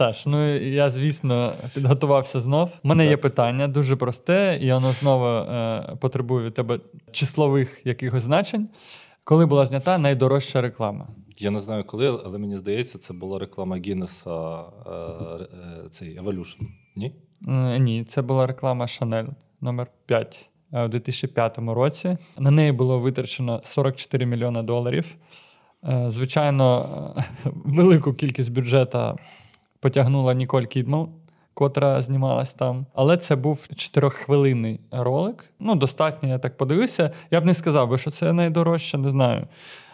Саш, ну я звісно підготувався знов. У мене є питання дуже просте, і воно знову е, потребує від тебе числових якихось значень. Коли була знята найдорожча реклама? Я не знаю коли, але мені здається, це була реклама Гіннеса е, е, цей Evolution. Ні? Е, ні, це була реклама Chanel номер 5 у 2005 році. На неї було витрачено 44 мільйони доларів. Е, Звичайно, е, велику кількість бюджету потягнула Ніколь Кідмал, котра знімалась там. Але це був чотирьоххвилинний ролик. Ну, достатньо, я так подивився. Я б не сказав би, що це найдорожче, не знаю.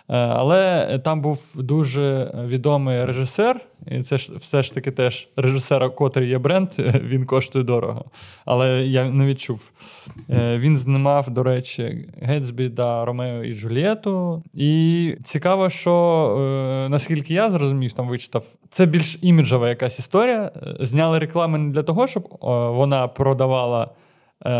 Е, Але там був дуже відомий режисер, і це ж все ж таки теж режисера, котрий є бренд, він коштує дорого. Але я не відчув. Е, Він знімав, до речі, Гетсбі та Ромео і Джульєту. І цікаво, що е, наскільки я зрозумів, там вичитав, це більш іміджова якась історія. Зняли рекламу не для того, щоб вона продавала.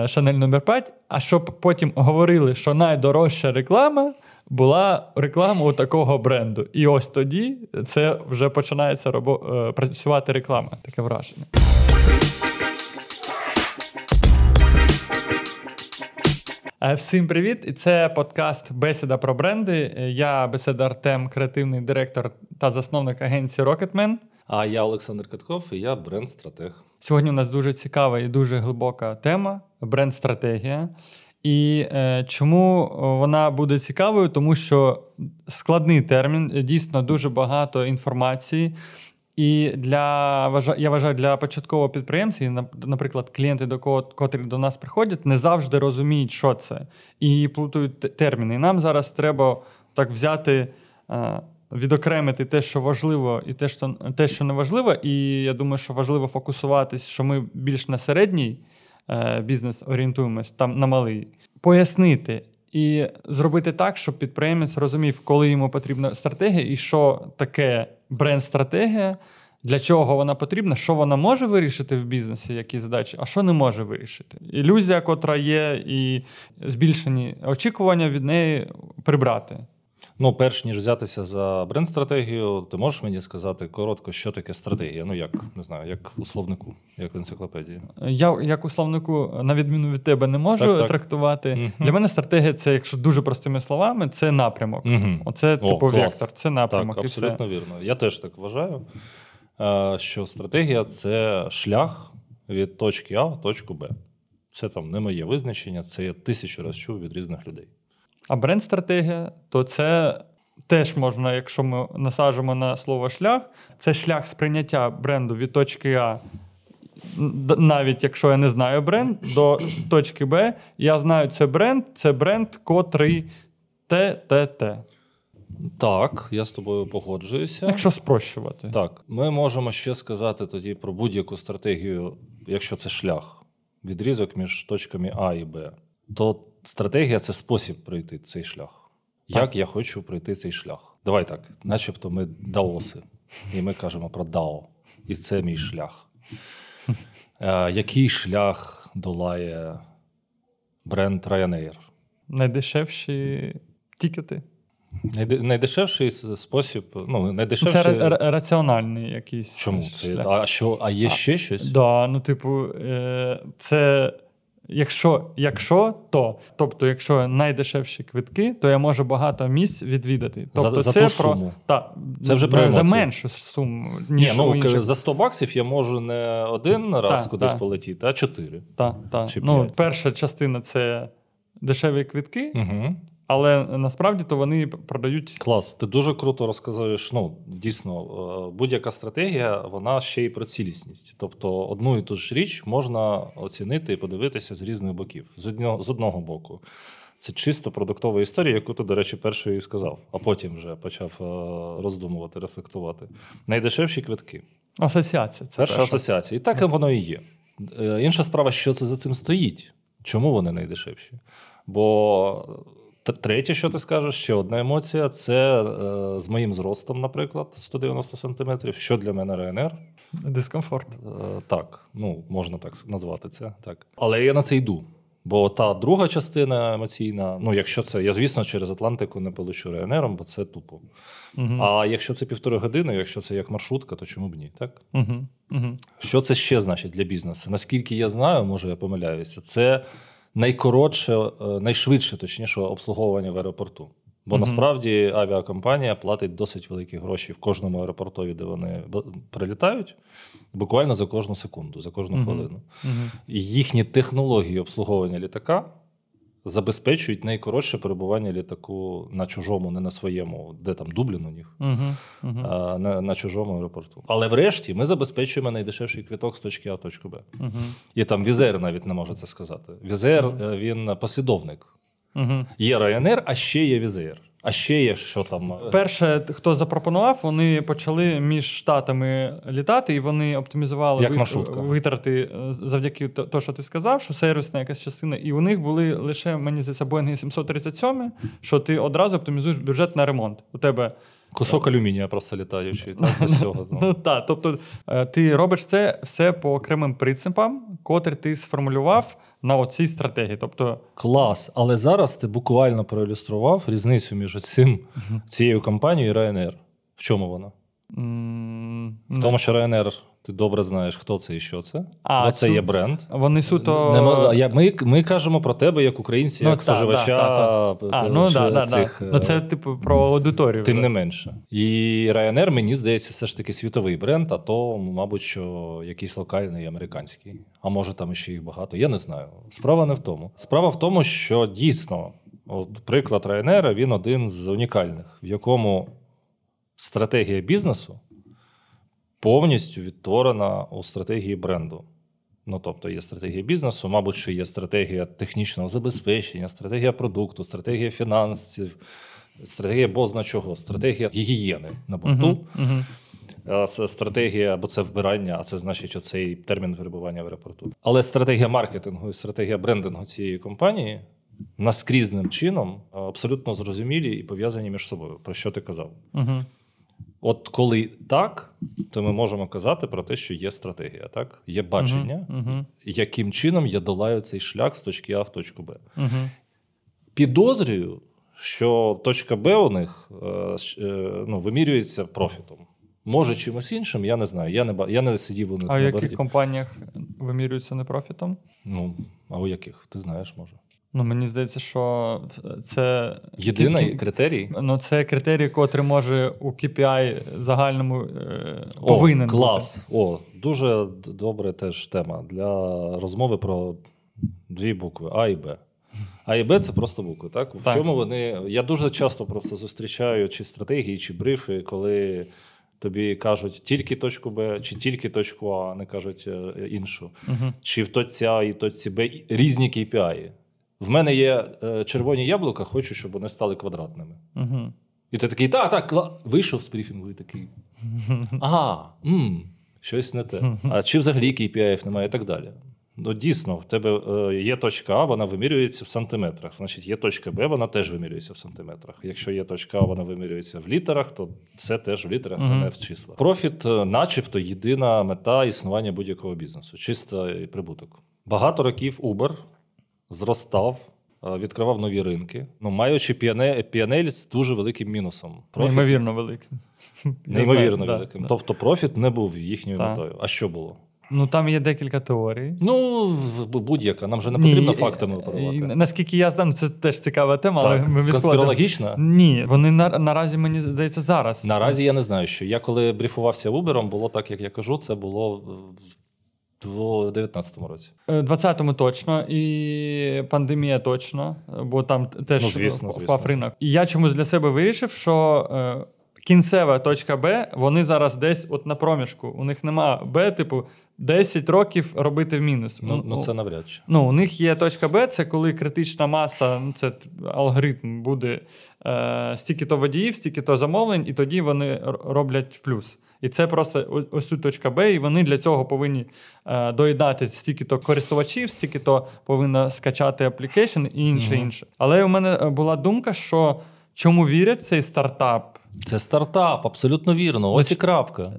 Шанель номер 5, а щоб потім говорили, що найдорожча реклама була реклама у такого бренду. І ось тоді це вже починається робо- е, працювати реклама. Таке враження. Е, Всім привіт! І це подкаст Бесіда про бренди. Е, Я Беседа Артем, креативний директор та засновник агенції Rocketman. А я Олександр Катков, і я бренд-стратег. Сьогодні у нас дуже цікава і дуже глибока тема бренд-стратегія. І е, чому вона буде цікавою? Тому що складний термін, дійсно дуже багато інформації. І для я вважаю, для початкового підприємця, наприклад, клієнти, до кого котрі до нас приходять, не завжди розуміють, що це, і плутають те- терміни. І нам зараз треба так взяти. е, Відокремити те, що важливо, і те, що те, що не важливо. І я думаю, що важливо фокусуватись, що ми більш на середній бізнес орієнтуємось, там на малий. Пояснити і зробити так, щоб підприємець розумів, коли йому потрібна стратегія, і що таке бренд-стратегія, для чого вона потрібна, що вона може вирішити в бізнесі, які задачі, а що не може вирішити. Ілюзія, котра є, і збільшені очікування від неї прибрати. Ну, перш ніж взятися за бренд-стратегію, ти можеш мені сказати коротко, що таке стратегія? Ну, як не знаю, як у словнику, як в енциклопедії. Я, як у словнику, на відміну від тебе, не можу Так, так. трактувати. Мгм. Для мене стратегія це, якщо дуже простими словами, це напрямок. Угу. Оце типу клас. вектор, це напрямок Так, і все. абсолютно вірно. Я теж так вважаю, е, що стратегія це шлях від точки А в точку Б. Це там не моє визначення, це я тисячу разів чув від різних людей. А бренд-стратегія, то це теж можна, якщо ми насаджуємо на слово шлях, це шлях сприйняття бренду від точки А. Навіть якщо я не знаю бренд, до точки Б, я знаю це бренд, це бренд, котрий те. Так, я з тобою погоджуюся. Якщо спрощувати. Так, ми можемо ще сказати тоді про будь-яку стратегію, якщо це шлях, відрізок між точками А і Б, то стратегія це спосіб пройти цей шлях. Як я хочу пройти цей шлях? Давай так, начебто ми даоси, і ми кажемо про дао. І це мій шлях. Е, який шлях долає бренд Ryanair? Найдешевші тікети. Найдешевший спосіб, ну, Це найдешевший. ра- раціональний якийсь. Чому це? шлях. А що, а є ще щось? Да, ну, типу, е, це. Якщо, якщо, то. Тобто, якщо найдешевші квитки, то я можу багато місць відвідати. Тобто, за це ту про суму. Та, Це вже про за- за меншу суму, Ні, ніж ну у інших. за 100 баксів я можу не один раз та, кудись та. полетіти, а чотири. Та, та. Ну, перша частина це дешеві квитки, Угу. Але насправді то вони продають. Клас, ти дуже круто розказуєш. Ну, дійсно, е, будь-яка стратегія, вона ще й про цілісність. Тобто, одну і ту ж річ можна оцінити і подивитися з різних боків. З одного, з одного боку. Це чисто продуктова історія, яку ти, до речі, першою і сказав, а потім вже почав е, роздумувати, рефлектувати. Найдешевші квитки. Асоціація. Це Перша асоціація. І так воно і є. Е, Інша справа, що це за цим стоїть. Чому вони найдешевші? Бо третє, що ти скажеш, ще одна емоція це е, з моїм зростом, наприклад, 190 сантиметрів. Що для мене РНР? Дискомфорт. Е, так, ну можна так назвати це. Так. Але я на це йду. Бо та друга частина емоційна, ну якщо це, я звісно через Атлантику не полечу РНРом, бо це тупо. Угу. А якщо це півтори години, якщо це як маршрутка, то чому б ні? Так? Угу. Угу. Що це ще значить для бізнесу? Наскільки я знаю, може я помиляюся, це найкоротше, е, найшвидше, точніше, обслуговування в аеропорту. Бо Мгм. насправді авіакомпанія платить досить великі гроші в кожному аеропортові, де вони прилітають, буквально за кожну секунду, за кожну Мгм. хвилину. І їхні технології обслуговування літака забезпечують найкоротше перебування літаку на чужому, не на своєму, де там Дублін у них. Угу. а на, на чужому аеропорту. Але врешті ми забезпечуємо найдешевший квіток з точки А в точку Б. Угу. І там Wizz Air навіть не може це сказати. Wizz Air е, він послідовник. Є Ryanair, а ще є Wizz Air. А ще є що там. е, Перше, хто запропонував, вони почали між штатами літати, і вони оптимізували Як вит- витрати е, завдяки то, то, що ти сказав, що сервісна якась частина. І у них були лише, мені здається, Boeing 737, що ти одразу оптимізуєш бюджет на ремонт. У тебе Кусок алюмінія просто літаючий. Так, без цього. Ну так, тобто е, ти робиш це все по окремим принципам, котрі ти сформулював на оцій стратегії. Тобто, Клас. Але зараз ти буквально проілюстрував різницю між цим, цією компанією і Ryanair. В чому вона? В тому, що Ryanair, ти добре знаєш, хто це і що це. А, Бо це цю- є бренд. вони суто. Не ми, ми кажемо про тебе як українці, Ну, як та, споживача. да, та, А, е, ну, цих, да. е, ну це типу про аудиторію. Тим вже. не менше. І Ryanair, мені здається, все ж таки світовий бренд, а то, мабуть, що якийсь локальний американський. А може там ще їх багато. Я не знаю. Справа не в тому. Справа в тому, що дійсно, от приклад Ryanair, він один з унікальних, в якому стратегія бізнесу повністю відтворена у стратегії бренду. Ну, тобто є стратегія бізнесу, мабуть, що є стратегія технічного забезпечення, стратегія продукту, стратегія фінансів, стратегія бозна чого, стратегія гігієни на борту. А с- Стратегія, бо це вбирання, а це значить оцей термін перебування в аеропорту. Але стратегія маркетингу і стратегія брендингу цієї компанії наскрізним чином абсолютно зрозумілі і пов'язані між собою. Про що ти казав? Мгм. От коли так, то ми можемо казати про те, що є стратегія, так? Є бачення, Мгм, яким чином я долаю цей шлях з точки А в точку Б. мгм. Підозрюю, що точка Б у них е, е, ну, вимірюється профітом. Може, чимось іншим, я не знаю. Я не, я не сидів у них А в яких борді. компаніях вимірюються не профітом? Ну, а у яких? Ти знаєш, може. Ну, мені здається, що це Єдиний Кі- критерій. Ну, це критерій, котрий може у KPI загальному е, О, повинен клас. О, дуже д- добре теж тема для розмови про дві букви А і Б. А і Б це просто букви. Так? В Так. чому вони. Я дуже часто просто зустрічаю чи стратегії, чи брифи, коли тобі кажуть тільки точку Б, чи тільки точку А, не кажуть е, іншу. Угу. Чи в точці А і точці Б різні KPI. В мене є е, червоні яблука, хочу, щоб вони стали квадратними. Угу. І ти такий, так, так, кла-». вийшов з брифінгу і такий. А, м, щось не те. А чи взагалі KPI немає і так далі. Ну, дійсно, в тебе е, є точка А, вона вимірюється в сантиметрах. Значить, є точка Б, вона теж вимірюється в сантиметрах. Якщо є точка А, вона вимірюється в літерах, то це теж в літерах, а не в числах. Профіт, е, начебто, єдина мета існування будь-якого бізнесу, чистий прибуток. Багато років Uber зростав, е, відкривав нові ринки, ну, маючи піане- піанель з дуже великим мінусом. Профіт Неймовірно великим. Неймовірно знаю, великим. да. Тобто профіт не був їхньою Так. метою. А що було? Ну там є декілька теорій. Ну, будь-яка, нам же не потрібно Ні, фактами оперувати. Наскільки я знаю, ну, це теж цікава тема, але Так, ми відходимо. конспірологічна? Ні, вони на, наразі, мені здається, зараз. Наразі я не знаю, що я коли брифувався Uber, було так, як я кажу, це було в 19-му році. Е, 20-му точно, і пандемія точно, бо там теж Ну, звісно, впав звісно. ринок. І я чомусь для себе вирішив, що е, кінцева точка Б, вони зараз десь от на проміжку. У них нема Б, типу, 10 років робити в мінус. Ну, ну це навряд чи. Ну, у них є точка Б, це коли критична маса, ну це алгоритм буде е, стільки-то водіїв, стільки-то замовлень, і тоді вони роблять в плюс. І це просто ось тут точка Б, і вони для цього повинні е, доїдати стільки-то користувачів, стільки-то повинна скачати application і інше Мгм. інше. Але у мене е, була думка, що чому вірять цей стартап? Це стартап, абсолютно вірно. Ось і крапка.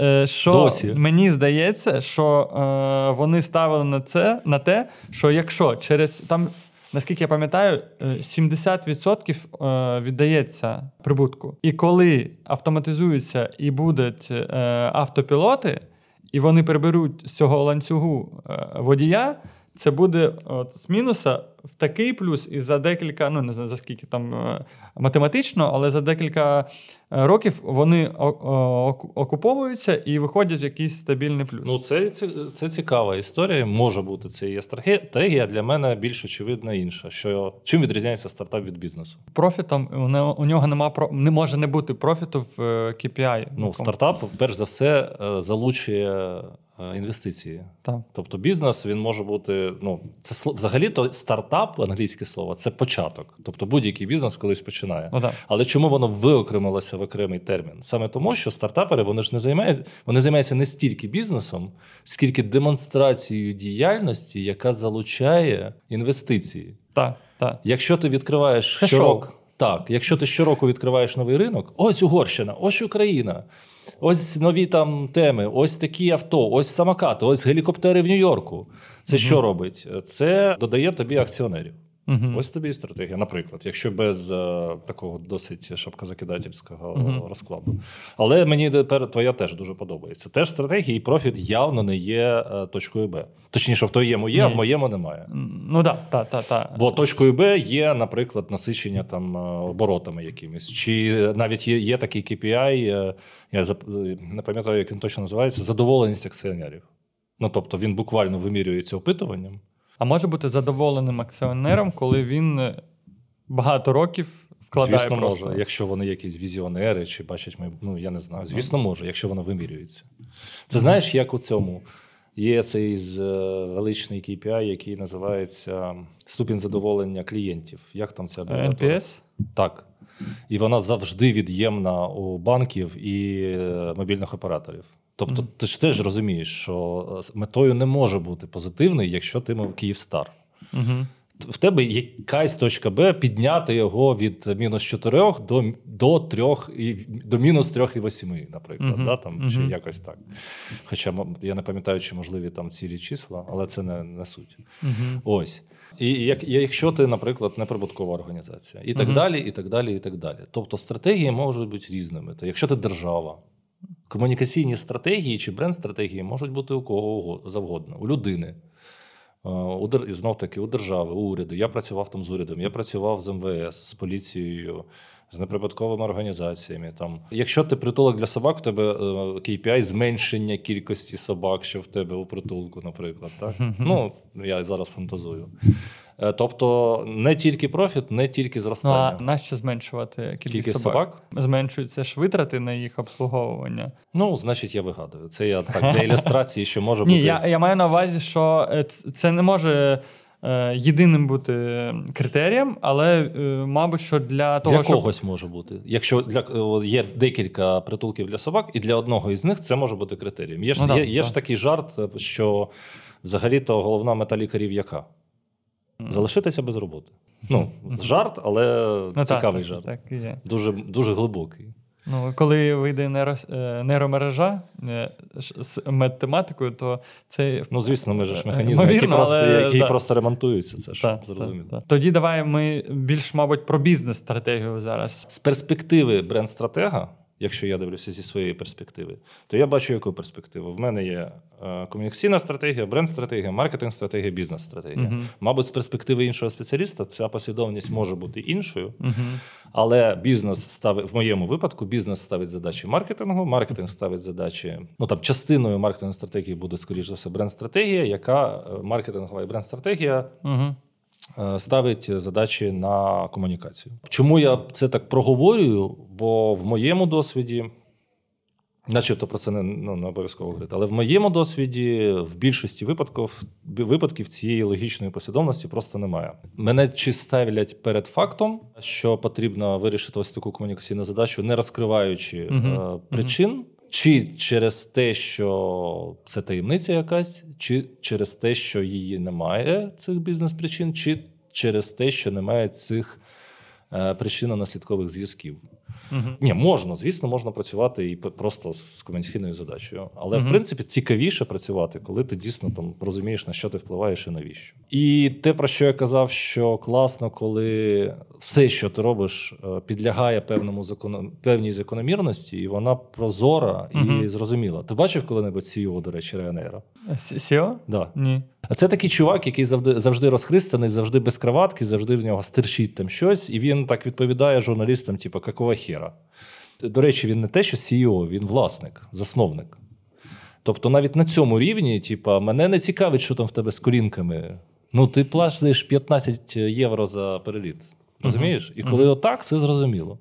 Е, що Досі. мені здається, що е, вони ставили на це на те, що якщо через там, наскільки я пам'ятаю, е, 70% е, віддається прибутку. І коли автоматизуються і будуть е, автопілоти. і вони приберуть з цього ланцюгу е, водія, це буде от, з мінуса в такий плюс, і за декілька, ну не знаю за скільки там е, математично, але за декілька е, років вони окуповуються і виходять в якийсь стабільний плюс. Ну, це, це, це цікава історія. Може бути це є стратегія. Для мене більш очевидна інша. Що чим відрізняється стартап від бізнесу? Профітом у не- у нього нема про не може не бути профіту в е, KPI. Ну, стартап, перш за все, залучує інвестиції. Так. Тобто бізнес він може бути. Ну, це сло- взагалі-то стартап, англійське слово, це початок. Тобто будь-який бізнес колись починає. Ну, так. Але чому воно виокремилося в окремий термін? Саме тому, що стартапери вони ж не займаються, вони займаються не стільки бізнесом, скільки демонстрацією діяльності, яка залучає інвестиції. Так, так. Якщо ти відкриваєш Це щороку, шоу. так, якщо ти щороку відкриваєш новий ринок, ось Угорщина, ось Україна, ось нові там теми, ось такі авто, ось самокати, ось гелікоптери в Нью-Йорку. Це що робить? Це додає тобі акціонерів. Угу. Ось тобі і стратегія. Наприклад, якщо без е, такого досить шапкозакидательського Мгм. розкладу. Але мені тепер твоя теж дуже подобається. Теж стратегія і профіт явно не є е, точкою Б. Точніше, в твоєму є, а в моєму немає. Ну так, так, так, так. Бо точкою Б є, наприклад, насичення там е, оборотами якимись. Чи навіть є, є такий KPI, е, я не пам'ятаю, як він точно називається, задоволеність акціонерів. Ну тобто він буквально вимірюється опитуванням. А може бути задоволеним акціонером, коли він е, багато років вкладає Звісно, просто. може, якщо вони якісь візіонери чи бачать майбу- ну я не знаю. Звісно, може, якщо воно вимірюється. Це знаєш, як у цьому є цей е, величний KPI, який називається ступінь задоволення клієнтів. Як там ця Е, абревіатура? NPS? Так. І вона завжди від'ємна у банків і е, мобільних операторів. Тобто, Мгм. ти ж теж розумієш, що е, метою не може бути позитивний, якщо ти м- Київстар. Угу. В тебе якась точка Б підняти його від мінус 4 до, до 3 до мінус 3,8, наприклад. Мгм, Да, там, Чи якось так. Хоча я не пам'ятаю, чи можливі там цілі числа, але це не, не суть. Угу. Ось. І як, якщо ти, наприклад, неприбуткова організація, і так далі, і так далі, і так далі. Тобто стратегії можуть бути різними. То якщо ти держава, комунікаційні стратегії чи бренд-стратегії можуть бути у кого завгодно, у людини. Е, У і знов таки у держави, у уряду. Я працював там з урядом, я працював з МВС, з поліцією, з неприбутковими організаціями. Там. Якщо ти притулок для собак, у тебе е, KPI зменшення кількості собак, що в тебе у притулку, наприклад. Так? Ну, я зараз фантазую. Е, Тобто не тільки профіт, не тільки Ну, а нащо зменшувати кількість, Кількість собак? собак? Зменшуються ж витрати на їх обслуговування. Ну, значить, я вигадую. Це я так для ілюстрації, що може Ні, бути. я, я маю на увазі, що е, це не може е, єдиним бути критерієм, але, мабуть, що для того, для щоб когось може бути. Якщо для є декілька притулків для собак, і для одного із них це може бути критерієм. Є ж, Ну, так, є, є так. ж такий жарт, що взагалі-то головна мета лікарів яка? Залишитися без роботи. Ну, жарт, але Ну, цікавий так, жарт. Так, є. Дуже, дуже глибокий. Ну, коли вийде нейро, е, нейромережа е, з медтематикою, то це Ну, звісно, ми ж Е, механізми, які, просто, але, які да. просто ремонтуються. Це ж та, зрозуміло. та. тоді давай ми більш, мабуть, про бізнес-стратегію зараз. З перспективи бренд-стратега, якщо я дивлюся зі своєї перспективи, то я бачу, яку перспективу. В мене є е, комунікаційна стратегія, бренд-стратегія, маркетинг-стратегія, бізнес-стратегія. Мгм. Мабуть, з перспективи іншого спеціаліста ця послідовність може бути іншою, Угу. але бізнес ставить в моєму випадку, бізнес ставить задачі маркетингу, маркетинг ставить задачі. Ну там частиною маркетинг стратегії буде, скоріш за все, бренд-стратегія, яка е, маркетингова і бренд-стратегія Угу. Е, ставить задачі на комунікацію. Чому я це так проговорюю? Бо в моєму досвіді, начебто про це не, ну, не обов'язково говорити, але в моєму досвіді в більшості випадків, випадків цієї логічної послідовності просто немає. Мене чи ставлять перед фактом, що потрібно вирішити ось таку комунікаційну задачу, не розкриваючи е, причин. Чи через те, що це таємниця якась, чи через те, що її немає, цих бізнес-причин, чи через те, що немає цих е, причинно-наслідкових зв'язків. Ні, можна, звісно, можна працювати і просто з комунікаційною задачею. Але, Мгм. в принципі, цікавіше працювати, коли ти дійсно там розумієш, на що ти впливаєш і навіщо. І те, про що я казав, що класно, коли все, що ти робиш, е, підлягає певному закону, певній закономірності, і вона прозора і Мгм. зрозуміла. Ти бачив коли-небудь CEO, до речі, Ryanair? С- SEO? Да. Ні. А це такий чувак, який завжди, завжди розхристаний, завжди без кроватки, завжди в нього стирчить там щось, і він так відповідає журналістам, типу, какого хера. До речі, він не те, що CEO, він власник, засновник. Тобто, навіть на цьому рівні, типу, мене не цікавить, що там в тебе з колінками. Ну, ти платиш 15 євро за переліт. Розумієш? І коли отак, це зрозуміло.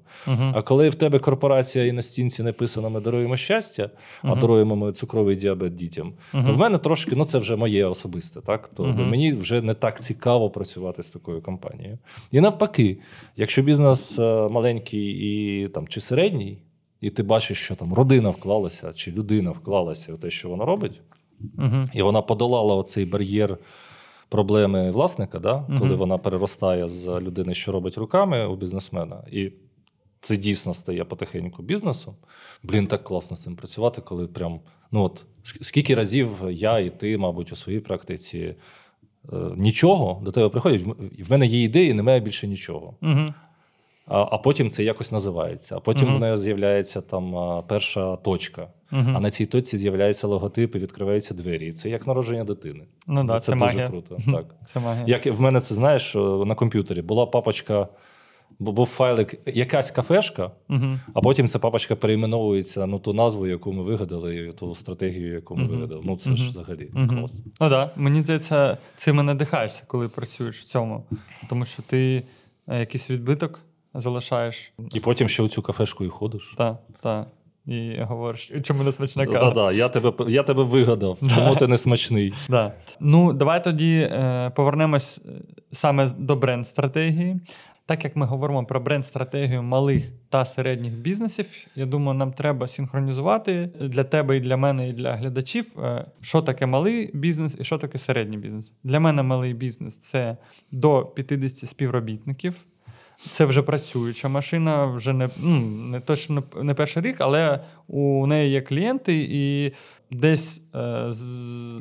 А коли в тебе корпорація і на стінці написано Ми даруємо щастя, а даруємо ми цукровий діабет дітям, то в мене трошки, ну це вже моє особисте, так? То мені вже не так цікаво працювати з такою компанією. І навпаки, якщо бізнес е, маленький і там чи середній, і ти бачиш, що там родина вклалася, чи людина вклалася в те, що вона робить, і вона подолала оцей бар'єр проблеми власника, да? Мгм. коли вона переростає з людини, що робить руками у бізнесмена. І це дійсно стає потихеньку бізнесом. Блін, так класно з цим працювати, коли прям. Ну от скільки разів я і ти, мабуть, у своїй практиці е, нічого до тебе приходять. і В мене є ідеї, немає більше нічого. Угу. А, а потім це якось називається. А потім Мгм. в неї з'являється там перша точка. Угу. А на цій точці з'являється логотип і відкриваються двері. І це як народження дитини. Ну да, це, це дуже магія. круто. Так. Це магія. Як в мене це знаєш на комп'ютері була папочка, бу- був файлик, якась кафешка, Угу. а потім ця папочка перейменовується на ту назву, яку ми вигадали, і ту стратегію, яку ми вигадали. Ну це ж взагалі клас. Ну так. Да. Мені здається, цим і надихаєшся, коли працюєш в цьому. Тому що ти е, якийсь відбиток залишаєш. І потім ще у цю кафешку і ходиш. Та, та. І говориш, чому не смачна кава. Так, так, я тебе, я тебе вигадав. Чому ти не смачний? Да. Ну, давай тоді е, повернемось е, саме до бренд-стратегії. Так як ми говоримо про бренд-стратегію малих та середніх бізнесів, я думаю, нам треба синхронізувати для тебе і для мене, і для глядачів, е, що таке малий бізнес і що таке середній бізнес. Для мене малий бізнес це до 50 співробітників. Це вже працююча машина, вже не, ну, не то, що не, не перший рік, але у неї є клієнти, і десь е,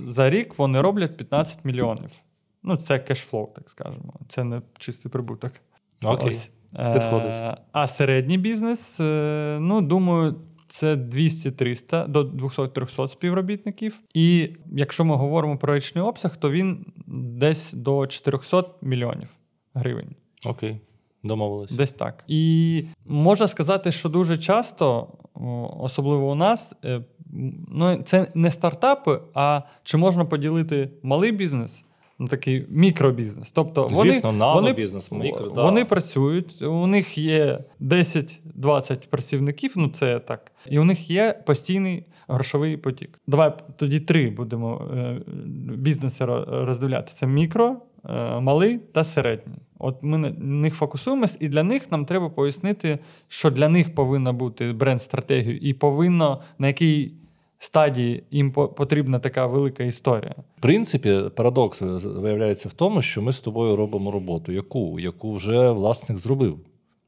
за рік вони роблять 15 мільйонів. Ну, це кешфлоу, так скажемо. Це не чистий прибуток. Окей. Ось. Е, Підходить. А середній бізнес, е, ну, думаю, це 200-300 до 200-300 співробітників. І якщо ми говоримо про річний обсяг, то він десь до 400 мільйонів гривень. Окей, домовились. Десь так. І можна сказати, що дуже часто, особливо у нас, е, ну, це не стартапи, а чи можна поділити малий бізнес на такий мікробізнес. Тобто вони, Звісно, нано-бізнес, мікро, да. вони працюють, у них є 10-20 працівників, ну це так, і у них є постійний грошовий потік. Давай тоді три будемо е, бізнеси ро- роздивляти: це мікро, малий та середній. От ми на них фокусуємось, і для них нам треба пояснити, що для них повинна бути бренд-стратегія, і повинно на якій стадії їм потрібна така велика історія. В принципі, парадокс виявляється в тому, що ми з тобою робимо роботу, яку, яку вже власник зробив.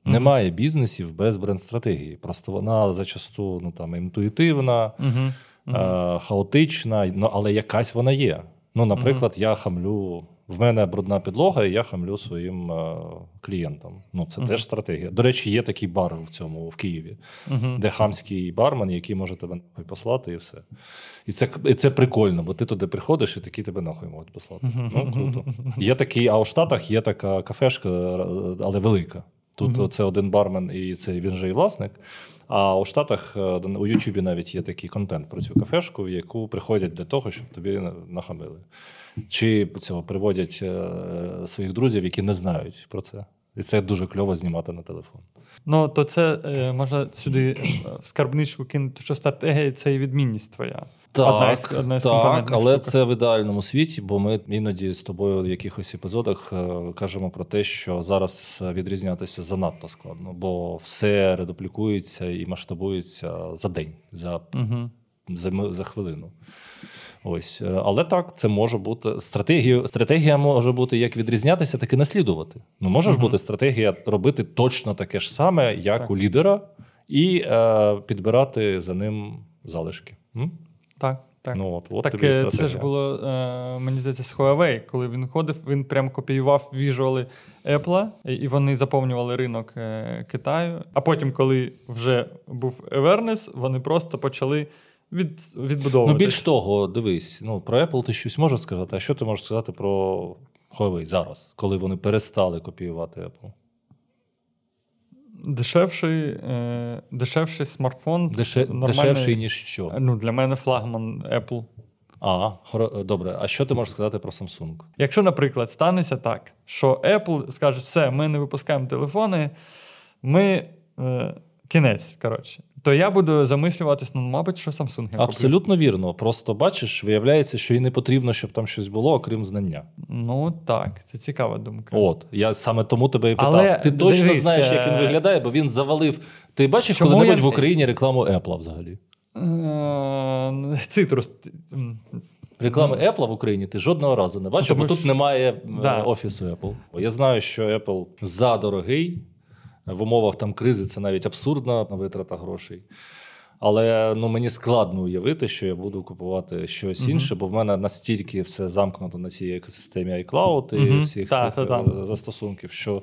Немає бізнесів без бренд-стратегії. Просто вона зачасту ну, там, інтуїтивна, Угу. е, хаотична, ну, але якась вона є. Ну, наприклад, я хамлю. В мене брудна підлога, і я хамлю своїм е, клієнтам. Ну, це Мгм. теж стратегія. До речі, є такий бар в цьому в Києві, Угу. де хамський бармен, який може тебе нахуй послати, і все. І це, і це прикольно, бо ти туди приходиш і такі тебе нахуй можуть послати. Ну, круто. Є такий, а у Штатах є така кафешка, е, але велика. Тут це один бармен, і це він же і власник. А у Штатах е, у Ютубі навіть є такий контент про цю кафешку, в яку приходять для того, щоб тобі нахамили. Чи цього приводять е, своїх друзів, які не знають про це. І це дуже кльово знімати на телефон. Ну, то це е, можна сюди е, в скарбничку кинути, що стратегія це і відмінність твоя. Одна із- одна із так але штук. це в ідеальному світі, бо ми іноді з тобою в якихось епізодах е, кажемо про те, що зараз відрізнятися занадто складно, бо все редуплікується і масштабується за день, за Угу. за, за хвилину. Ось, Е, але так, це може бути стратегія. Стратегія може бути як відрізнятися, так і наслідувати. Ну може ж Мгм. бути стратегія робити точно таке ж саме, як Так. у лідера, і е, підбирати за ним залишки. М? Так, так. Ну, от, от так тобі е, це ж було, е, мені здається, з Huawei, коли він ходив, він прям копіював віжуали Apple, і- і вони заповнювали ринок е, Китаю. А потім, коли вже був awareness, вони просто почали від, відбудовувати. Ну, більш того, дивись, ну, про Apple ти щось можеш сказати, а що ти можеш сказати про Huawei зараз, коли вони перестали копіювати Apple? Дешевший, е, дешевший смартфон. Деше... Дешевший, ніж що? Ну, для мене флагман Apple. А, хоро- добре. А що ти можеш сказати про Samsung? Якщо, наприклад, станеться так, що Apple скаже, все, ми не випускаємо телефони, ми е, кінець, коротше, то я буду замислюватись, ну, мабуть, що Samsung я куплю. Абсолютно вірно. Просто бачиш, виявляється, що і не потрібно, щоб там щось було, окрім знання. Ну так, це цікава думка. От, я саме тому тебе і питав. Але ти точно дивись, знаєш, як він е, виглядає, бо він завалив. Ти бачиш коли-небудь я- в Україні рекламу Apple взагалі? Е, Цитрус. Реклами Apple в Україні ти жодного разу не бачив, бо тут немає е, Да. офісу Apple. Я знаю, що Apple задорогий. В умовах там кризи це навіть абсурдна витрата грошей. Але ну, мені складно уявити, що я буду купувати щось Мгм. інше, бо в мене настільки все замкнуто на цій екосистемі iCloud і Мгм. всіх Та, цих та, е, та. застосунків, що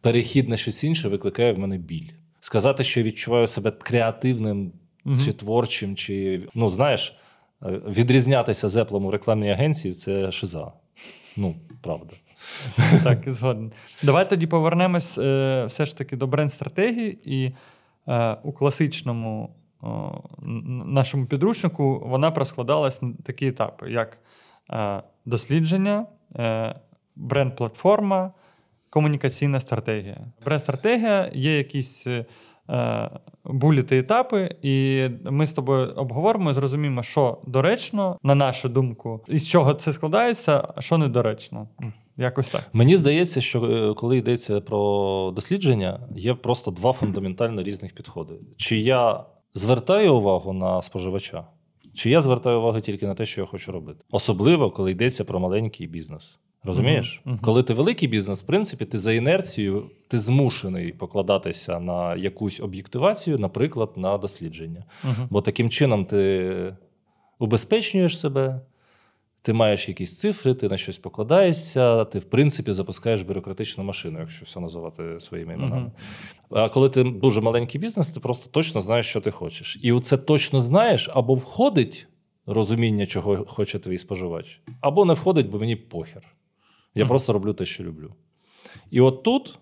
перехід на щось інше викликає в мене біль. Сказати, що я відчуваю себе креативним Мгм. чи творчим, чи ну знаєш, е, відрізнятися з Apple в рекламній агенції це шиза. Ну, правда. Так, згоден. Давай тоді повернемось е, все ж таки до бренд-стратегії, і е, у класичному о, нашому підручнику вона проскладалась на такі етапи, як е, дослідження, е, бренд-платформа, комунікаційна стратегія. Бренд-стратегія є якісь. е, е, Буліти етапи, і ми з тобою обговоримо і зрозуміємо, що доречно, на нашу думку, і з чого це складається, а що недоречно. Якось так. Мені здається, що е, коли йдеться про дослідження, є просто два фундаментально різних підходи. Чи я звертаю увагу на споживача, чи я звертаю увагу тільки на те, що я хочу робити. Особливо, коли йдеться про маленький бізнес. Розумієш? Мгм, мгм. Коли ти великий бізнес, в принципі, ти за інерцією ти змушений покладатися на якусь об'єктивацію, наприклад, на дослідження. Угу. Бо таким чином ти убезпечнюєш себе, ти маєш якісь цифри, ти на щось покладаєшся, ти, в принципі, запускаєш бюрократичну машину, якщо все називати своїми іменами. А коли ти дуже маленький бізнес, ти просто точно знаєш, що ти хочеш. І оце точно знаєш, або входить розуміння, чого хоче твій споживач, або не входить, бо мені похер. Я Мгм. просто роблю те, що люблю. І от тут,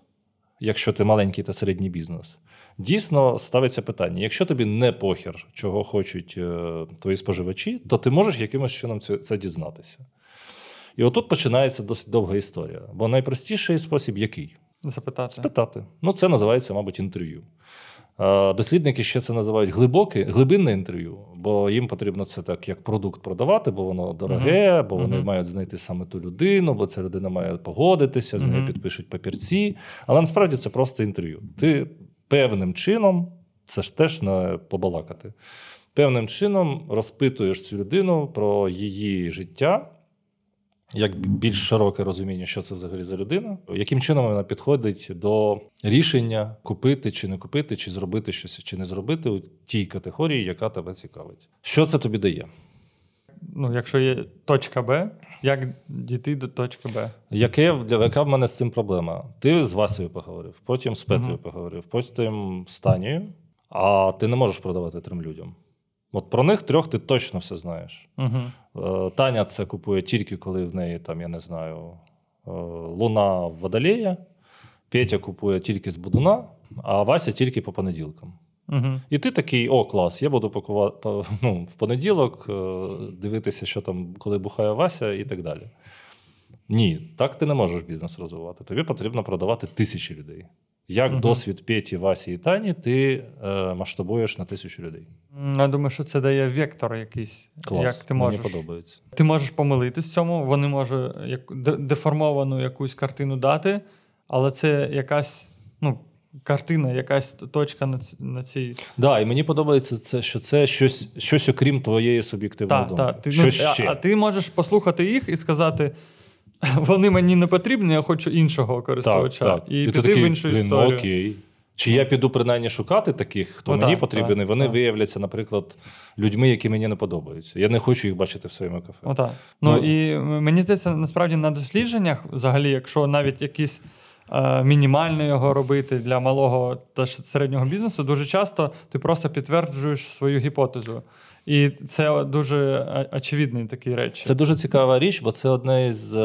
якщо ти маленький та середній бізнес, дійсно ставиться питання: якщо тобі не похер, чого хочуть е, твої споживачі, то ти можеш якимось чином це, дізнатися. І отут починається досить довга історія. Бо найпростіший спосіб який? Запитати. Спитати. Ну, це називається, мабуть, інтерв'ю. Дослідники ще це називають глибоке, глибинне інтерв'ю, бо їм потрібно це так як продукт продавати, бо воно дороге, бо вони Мгм. мають знайти саме ту людину, бо ця людина має погодитися, з нею Мгм. підпишуть папірці. Але насправді це просто інтерв'ю. Ти певним чином, це ж теж не побалакати, певним чином розпитуєш цю людину про її життя. Як більш широке розуміння, що це взагалі за людина, яким чином вона підходить до рішення купити чи не купити, чи зробити щось, чи не зробити у тій категорії, яка тебе цікавить. Що це тобі дає? Ну, якщо є точка Б, як дійти до точки Б? Яке для яка в мене з цим проблема? Ти з Васею поговорив, потім з Петрою Мгм. поговорив, потім з Танією, а ти не можеш продавати трьом людям. От про них трьох ти точно все знаєш. Е, Таня це купує тільки коли в неї там, я не знаю, е, луна в водолея. Петя купує тільки з будуна, а Вася тільки по понеділкам. Угу. І ти такий: о, клас, я буду пакувати ну, в понеділок, е, дивитися, що там, коли бухає Вася, і так далі. Ні, так ти не можеш бізнес розвивати. Тобі потрібно продавати тисячі людей. Як Мгм. досвід Петі, Васі і Тані, ти е, масштабуєш на тисячу людей. Я думаю, що це дає вектор якийсь. Клас. Як ти можеш, Мені подобається. ти можеш помилитись в цьому, вони можуть як, деформовану якусь картину дати, але це якась ну, картина, якась точка на, ц- на цій. Да, і мені подобається це, що це щось, щось окрім твоєї суб'єктивної Так, думки. так. Ти, щось ну, а, ще. а ти можеш послухати їх і сказати. Вони мені не потрібні, я хочу іншого користувача. І, ти піти такий, в іншу «Блін, історію. Ну, окей. Чи я піду принаймні шукати таких, хто Ну, мені так, потрібен, і вони так. виявляться, наприклад, людьми, які мені не подобаються. Я не хочу їх бачити в своєму кафе. Отак. Ну, Ну, і мені здається, насправді на дослідженнях, взагалі, якщо навіть якісь мінімально його робити для малого та середнього бізнесу, дуже часто ти просто підтверджуєш свою гіпотезу. І це дуже е, очевидні такі речі. Це дуже цікава річ, бо це одне із е,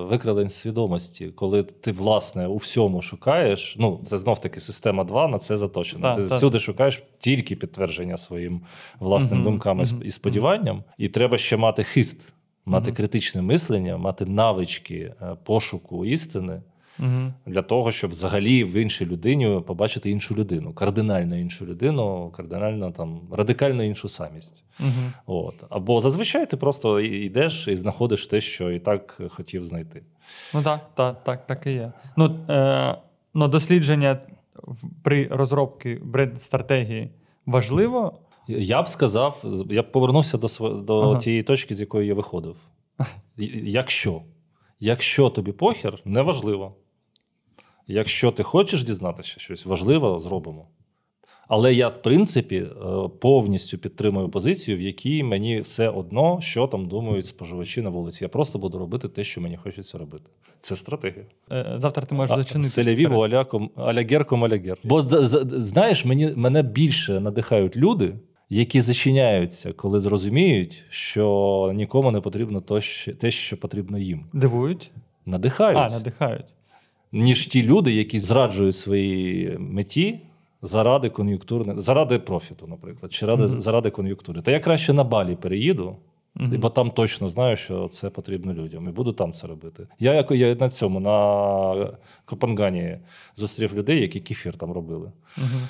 викривлень свідомості, коли ти, власне, у всьому шукаєш. Ну, це знов таки система 2 на це заточена. Так, ти так. всюди шукаєш тільки підтвердження своїм власним Мгм, думкам і і сподіванням. І треба ще мати хист, мати критичне мислення, мати навички е, пошуку істини. Угу. Для того, щоб взагалі в іншій людині побачити іншу людину, кардинально іншу людину, кардинально там радикально іншу самість. Угу. От. Або зазвичай ти просто йдеш і знаходиш те, що і так хотів знайти. Ну так, так, так, так і є. Ну, е, ну дослідження при розробці бренд-стратегії важливо. Я б сказав, я б повернувся до, до Ага. тієї точки, з якої я виходив. Якщо, якщо тобі похер, неважливо. Якщо ти хочеш дізнатися щось важливе, зробимо. Але я, в принципі, е, повністю підтримую позицію, в якій мені все одно, що там думають споживачі на вулиці. Я просто буду робити те, що мені хочеться робити. Це стратегія. Е, Завтра ти можеш зачинити. Селявіву сервіс. аляком алягерком алягер. Бо знаєш, мені мене більше надихають люди, які зачиняються, коли зрозуміють, що нікому не потрібно то, що- те, що потрібно їм. Дивують. Надихають, А, надихають. Ніж ті люди, які зраджують свої меті. Заради кон'юнктурне, заради профіту, наприклад, чи ради, Мгм. заради кон'юнктури. Та я краще на балі переїду, Мгм. бо там точно знаю, що це потрібно людям, і буду там це робити. Я як я на цьому на Копангані зустрів людей, які кефір там робили. Мгм.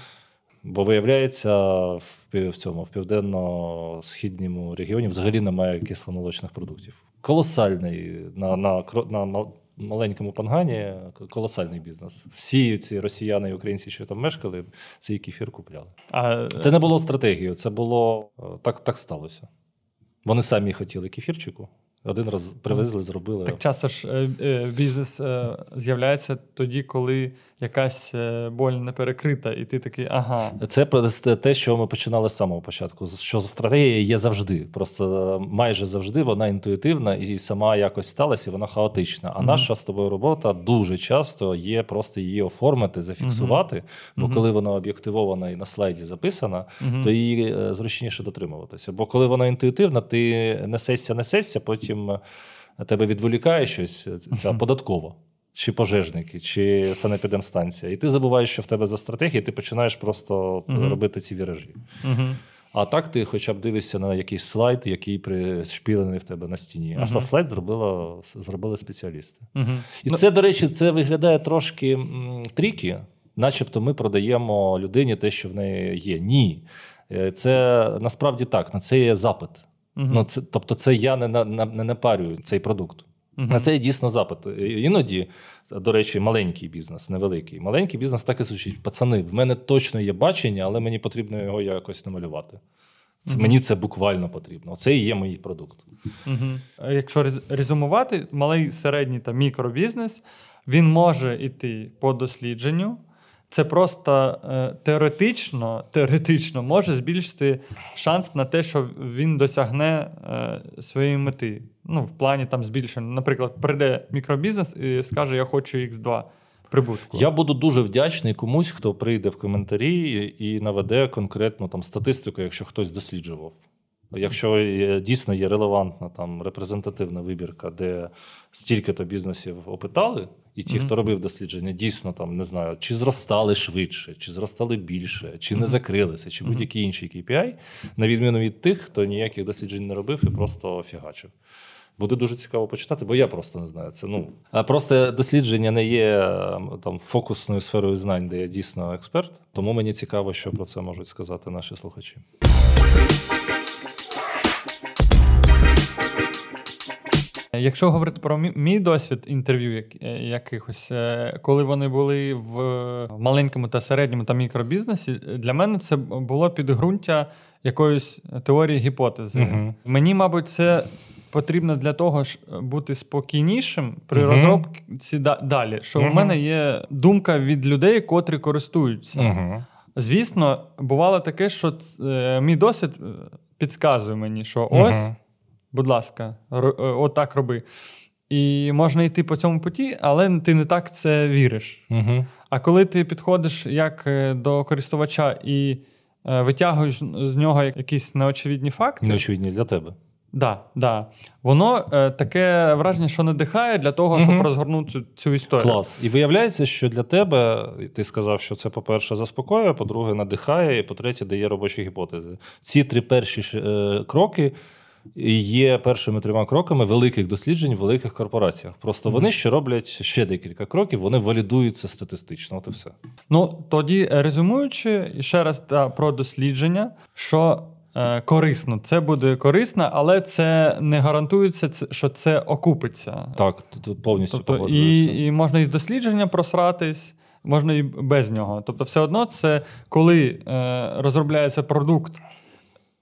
Бо виявляється, в, в цьому в південно-східньому регіоні взагалі немає кисломолочних продуктів. Колосальний на, на, на мал- маленькому пангані колосальний бізнес. Всі ці росіяни і українці, що там мешкали, цей кефір купляли. А, Це не було стратегією, це було е, так, так сталося. Вони самі хотіли кефірчику. Один раз привезли, зробили. Так часто ж е, е, бізнес е, з'являється тоді, коли якась боль не перекрита, і ти такий, ага. Це те, що ми починали з самого початку. Що стратегія є завжди. Просто майже завжди вона інтуїтивна і сама якось сталася, і вона хаотична. А Мгм. наша з тобою робота дуже часто є просто її оформити, зафіксувати. Бо Мгм. коли вона об'єктивована і на слайді записана, Мгм. то її зручніше дотримуватися. Бо коли вона інтуїтивна, ти несешся, несешся, потім е, тебе відволікає щось, е, ця податкова. Чи пожежники, чи санепідемстанція. І ти забуваєш, що в тебе за стратегія, і ти починаєш просто Мгм. робити ці віражі. Мгм. А так ти хоча б дивишся на якийсь слайд, який пришпілений в тебе на стіні. А Мгм. за слайд зробила, зробили спеціалісти. І Ну, це, до речі, це виглядає трошки трікі, начебто ми продаємо людині те, що в неї є. Ні. Це насправді так, на це є запит. Мгм. Ну, це, тобто, це я не, на- на- не напарюю цей продукт. Мгм. На це є дійсно запит. Іноді, до речі, маленький бізнес, невеликий. Маленький бізнес так і звучить. Пацани, в мене точно є бачення, але мені потрібно його якось намалювати. Це, Мгм. Мені це буквально потрібно. Це і є мій продукт. Мгм. Якщо рез- резюмувати, малий, середній та мікробізнес він може йти по дослідженню. Це просто е, теоретично, теоретично може збільшити шанс на те, що він досягне е, своєї мети. Ну, в плані там збільшення. Наприклад, прийде мікробізнес і скаже: Я хочу X2 прибутку. Я буду дуже вдячний комусь, хто прийде в коментарі і наведе конкретну там статистику, якщо хтось досліджував. Якщо є- дійсно є релевантна там репрезентативна вибірка, де стільки-то бізнесів опитали, і ті, Мгм. хто робив дослідження, дійсно там не знаю, чи зростали швидше, чи зростали більше, чи не закрилися, чи Мгм. будь-який інший KPI, на відміну від тих, хто ніяких досліджень не робив і просто фігачив. Буде дуже цікаво почитати, бо я просто не знаю. Це ну просто дослідження не є там фокусною сферою знань, де я дійсно експерт. Тому мені цікаво, що про це можуть сказати наші слухачі. Якщо говорити про мі- мій досвід інтерв'ю як- е, якихось, е, коли вони були в маленькому та середньому та мікробізнесі, для мене це було підґрунтя якоїсь теорії гіпотези. Мгм. Мені, мабуть, це потрібно для того, ж бути спокійнішим при Мгм. розробці да- далі. Що Мгм. у мене є думка від людей, котрі користуються. Угу. Звісно, бувало таке, що е, мій досвід е, підказує мені, що ось. Будь ласка, ро- е, отак роби. І можна йти по цьому путі, але ти не так це віриш. Угу. А коли ти підходиш як е, до користувача і е, витягуєш з нього якісь неочевидні факти, Неочевидні для тебе. да, да, воно е, таке враження, що надихає для того, щоб Мгм. розгорнути цю, цю історію. Клас. І виявляється, що для тебе ти сказав, що це, по-перше, заспокоює, по-друге, надихає, і по-третє, дає робочі гіпотези. Ці три перші е, кроки є першими трьома кроками великих досліджень в великих корпораціях. Просто вони ще роблять ще декілька кроків, вони валідуються статистично. От і все. Ну тоді е, резюмуючи, ще раз та, про дослідження, що е, корисно, це буде корисно, але це не гарантується, що це окупиться. Так, тут повністю Тобто, і, і можна із дослідження просратись, можна і без нього. Тобто, все одно це коли е, розробляється продукт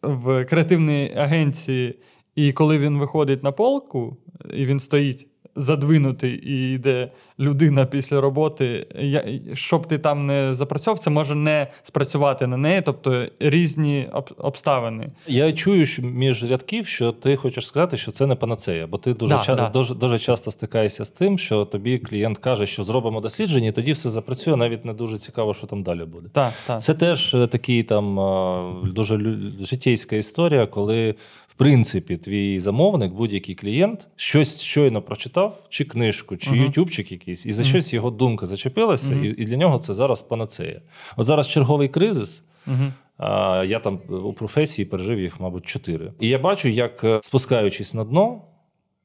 в креативній агенції, і коли він виходить на полку, і він стоїть задвинутий, і йде людина після роботи, я, щоб ти там не запрацьовував, це може не спрацювати на неї, тобто різні об, обставини. Я чую що між рядків, що ти хочеш сказати, що це не панацея, бо ти дуже, Да, ча- да. дуже, дуже часто стикаєшся з тим, що тобі клієнт каже, що зробимо дослідження, і тоді все запрацює, навіть не дуже цікаво, що там далі буде. Так, так. Це теж е, такий там е, дуже життєйська історія, коли. Принципі, твій замовник, будь-який клієнт, щось щойно прочитав, чи книжку, чи Мгм. ютубчик якийсь, і за Мгм. щось його думка зачепилася, Мгм. і, і для нього це зараз панацея. От зараз черговий кризис, а, Я там у професії пережив їх, мабуть, чотири. І я бачу, як е, спускаючись на дно,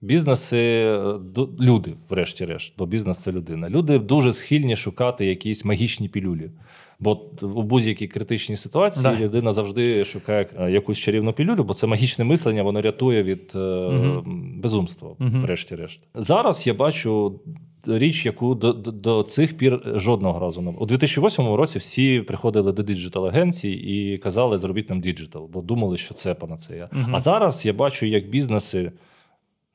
бізнеси, е, люди, врешті-решт, бо бізнес це людина. Люди дуже схильні шукати якісь магічні пілюлі. Бо у будь-якій критичній ситуації Да. людина завжди шукає е, якусь чарівну пілюлю, бо це магічне мислення, воно рятує від Мгм. безумства, Мгм. врешті-решт. Зараз я бачу. Річ, яку до, до, до цих пір жодного разу не у 2008 році всі приходили до digital агенцій і казали, зробіть нам digital, бо думали, що це панацея. Мгм. А зараз я бачу, як бізнеси,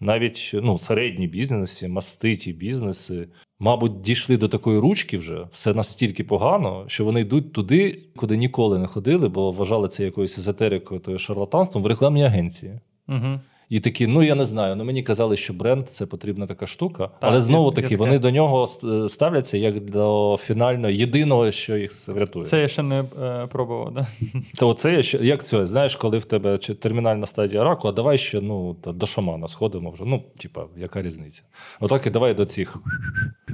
навіть ну, середні бізнеси, маститі бізнеси, мабуть, дійшли до такої ручки вже все настільки погано, що вони йдуть туди, куди ніколи не ходили, бо вважали це якоюсь езотерикою, то шарлатанством в рекламній агенції. Угу. І такі, ну я не знаю. Ну мені казали, що бренд це потрібна така штука. але знову таки, вони до нього ставляться як до фінального єдиного, що їх врятує. Це я ще не е, пробував. Да? Це оце є ще як це, знаєш, коли в тебе термінальна стадія раку, а давай ще ну та, до шамана сходимо вже. Ну, типа, яка різниця? Отак і давай до цих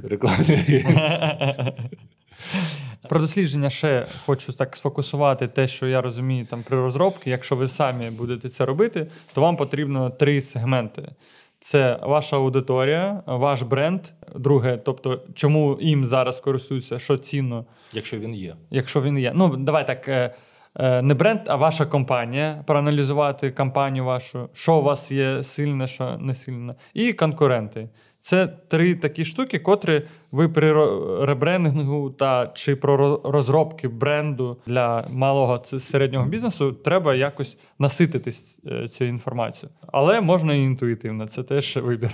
рекламних агенцій. Про дослідження ще хочу так сфокусувати те, що я розумію там при розробці. Якщо ви самі будете це робити, то вам потрібно три сегменти: це ваша аудиторія, ваш бренд. Друге, тобто, чому їм зараз користуються, що цінно, Якщо він є. якщо він є. Ну, давай так. е, е, Не бренд, а ваша компанія. Проаналізувати компанію вашу, що у вас є сильне, що не сильне, і конкуренти. Це три такі штуки, котрі ви при ребрендингу та чи про розробки бренду для малого середнього бізнесу треба якось насититись е, цією інформацією. Але можна і інтуїтивно, це теж вибір.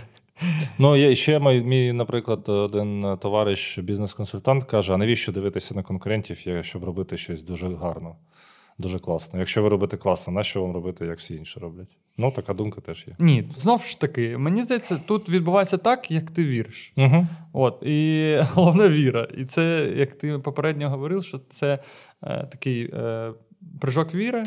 Ну, є ще мій, наприклад, один товариш, бізнес-консультант, каже: а навіщо дивитися на конкурентів, щоб робити щось дуже гарно, дуже класно. Якщо ви робите класно, нащо вам робити, як всі інші роблять? Ну, така думка теж є. Ні, знов ж таки, мені здається, тут відбувається так, як ти віриш. Угу. От, і головна віра. І це, як ти попередньо говорив, що це е, такий е, прыжок віри.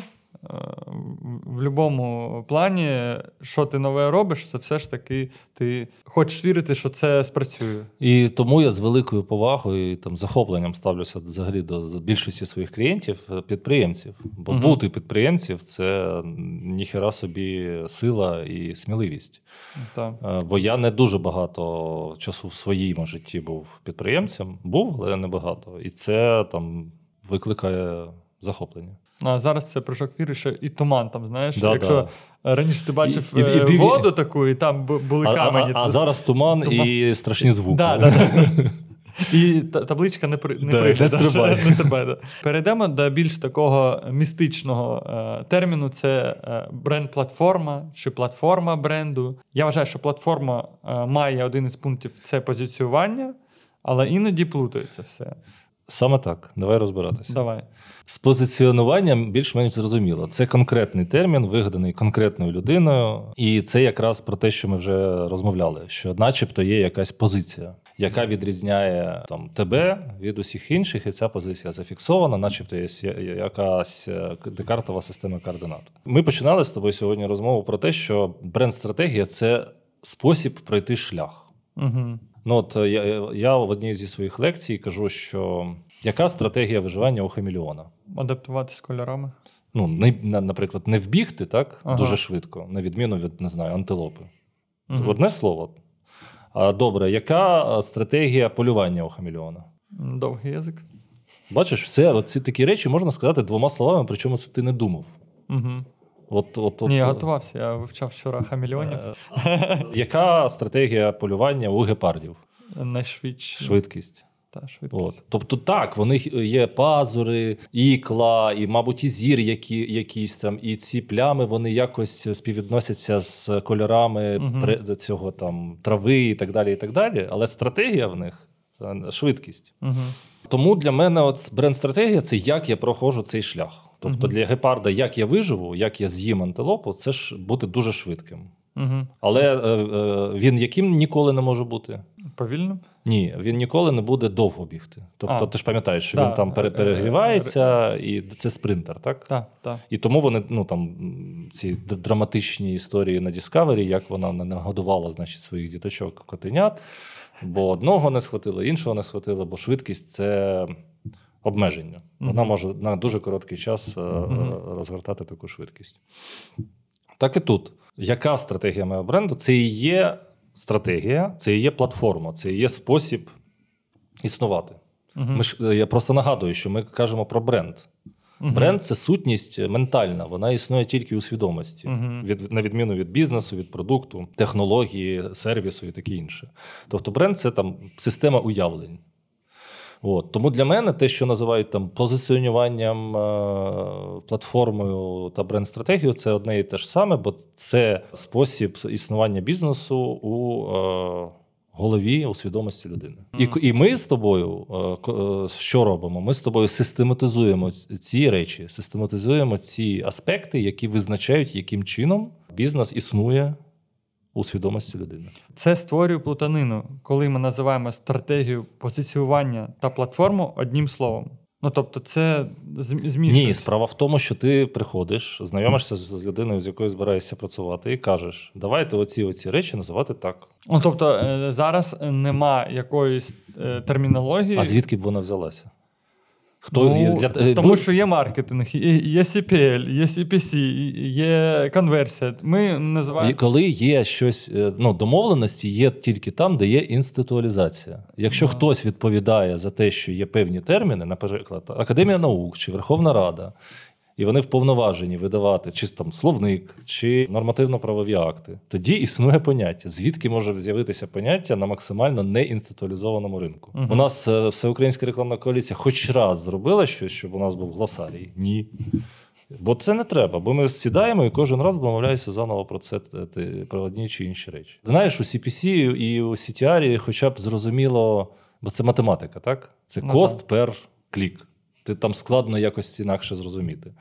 В будь-якому плані, що ти нове робиш, це все ж таки ти хочеш вірити, що це спрацює. І тому я з великою повагою і там захопленням ставлюся взагалі до більшості своїх клієнтів, е, підприємців. Бо Мгм. бути підприємців це ніхера собі сила і сміливість. Так. Е, Бо я не дуже багато часу в своєму житті був підприємцем, був, але не багато. І це там викликає захоплення. А зараз це прыжок віри, ще і туман там, знаєш. Да, Якщо раніше ти бачив І- і- і е, воду таку, і там бу- були А, а, камені. а, а зараз туман, Туман. і страшні звуки. Да, да, да. І табличка не, при, не Да, прийде. не да, стрибає. да. Перейдемо до більш такого містичного е, терміну: це е, бренд-платформа чи платформа бренду. Я вважаю, що платформа е, має один із пунктів це позиціювання, але іноді плутається все. Саме так, давай розбиратися. Давай. З позиціонуванням більш-менш зрозуміло. Це конкретний термін, вигаданий конкретною людиною, і це якраз про те, що ми вже розмовляли: що, начебто, є якась позиція, яка відрізняє там тебе від усіх інших, і ця позиція зафіксована, начебто є якась е, декартова система координат. Ми починали з тобою сьогодні розмову про те, що бренд-стратегія це спосіб пройти шлях. Угу. Ну, от е, я, я в одній зі своїх лекцій кажу, що яка стратегія виживання у хамелеона? Адаптуватися кольорами. Ну, не, наприклад, не вбігти так Ага. дуже швидко, на відміну від не знаю, антилопи. Мгм. Одне слово. А, добре, яка е, стратегія полювання у хамелеона? Довгий язик. Бачиш, все, оці такі речі можна сказати двома словами, причому це ти не думав. Угу. От, от, от, Ні, я е, готувався, я вивчав вчора хамільйонів. е, Яка стратегія полювання у гепардів? Найшвидше. Швидкість. Та, швидкість. От. Тобто, так, вони є пазури, ікла, і, мабуть, і зір які, якісь там, і ці плями вони якось співвідносяться з кольорами при, цього там трави і так далі. і так далі. Але стратегія в них е, швидкість. Угу. Тому для мене от бренд-стратегія це як я проходжу цей шлях. Тобто для гепарда, як я виживу, як я з'їм антилопу, це ж бути дуже швидким. Угу. Але е, е, він яким ніколи не може бути? Повільно? Ні, він ніколи не буде довго бігти. Тобто, А. ти ж пам'ятаєш, що Да, він там пере- е, е, перегрівається, і це спринтер, так? Так, так. І тому вони, ну там ці драматичні історії на Discovery, як вона нагодувала, значить, своїх діточок котенят, бо одного не схватило, іншого не схватило, бо швидкість це обмеження. Вона може на дуже короткий час е, розгортати таку швидкість. Так і тут. Яка стратегія моєго бренду? Це і є стратегія, це і є платформа, це і є спосіб існувати. Ми ж, е, я просто нагадую, що ми кажемо про бренд. Бренд це сутність ментальна, вона існує тільки у свідомості, Мгм. від, на відміну від бізнесу, від продукту, технології, сервісу і таке інше. Тобто, бренд це там система уявлень. От. Тому для мене те, що називають там позиціонуванням, е, платформою та бренд-стратегією, це одне і те ж саме, бо це спосіб існування бізнесу у е, голові, у свідомості людини. І, і ми з тобою е, е, що робимо? Ми з тобою систематизуємо ці речі, систематизуємо ці аспекти, які визначають, яким чином бізнес існує у свідомості людини. Це створює плутанину, коли ми називаємо стратегію позиціювання та платформу одним словом. Ну тобто, це змішується? змішує. Ні, справа в тому, що ти приходиш, знайомишся з, з людиною, з якою збираєшся працювати, і кажеш, давайте оці оці речі називати так. Ну, тобто, е, зараз нема якоїсь е, термінології. А звідки б вона взялася? Хто Ну, є для е, тому що є маркетинг, є, CPL, є CPC, є конверсія. Ми І коли є щось, е, ну, домовленості є тільки там, де є інституалізація. Якщо а. хтось відповідає за те, що є певні терміни, наприклад, Академія наук чи Верховна Рада, і вони вповноважені видавати чи там словник, чи нормативно-правові акти, тоді існує поняття. Звідки може з'явитися поняття на максимально неінституалізованому ринку? Мгм. У нас е, всеукраїнська рекламна коаліція хоч раз зробила щось, щоб у нас був гласарій? Ні. Бо це не треба, бо ми сідаємо і кожен раз домовляємося заново про це те- про одні чи інші речі. Знаєш, у CPC і у CTR хоча б зрозуміло, бо це математика, так? Це Ну, кост пер клік. Ти там складно якось інакше зрозуміти.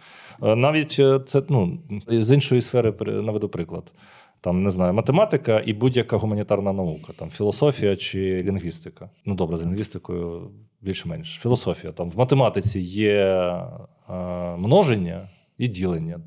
Е, Навіть е, це ну, з іншої сфери наведу приклад. Там не знаю, математика і будь-яка гуманітарна наука, там філософія чи лінгвістика. Ну добре, з лінгвістикою більш-менш. Філософія. Там в математиці є е, множення і ділення.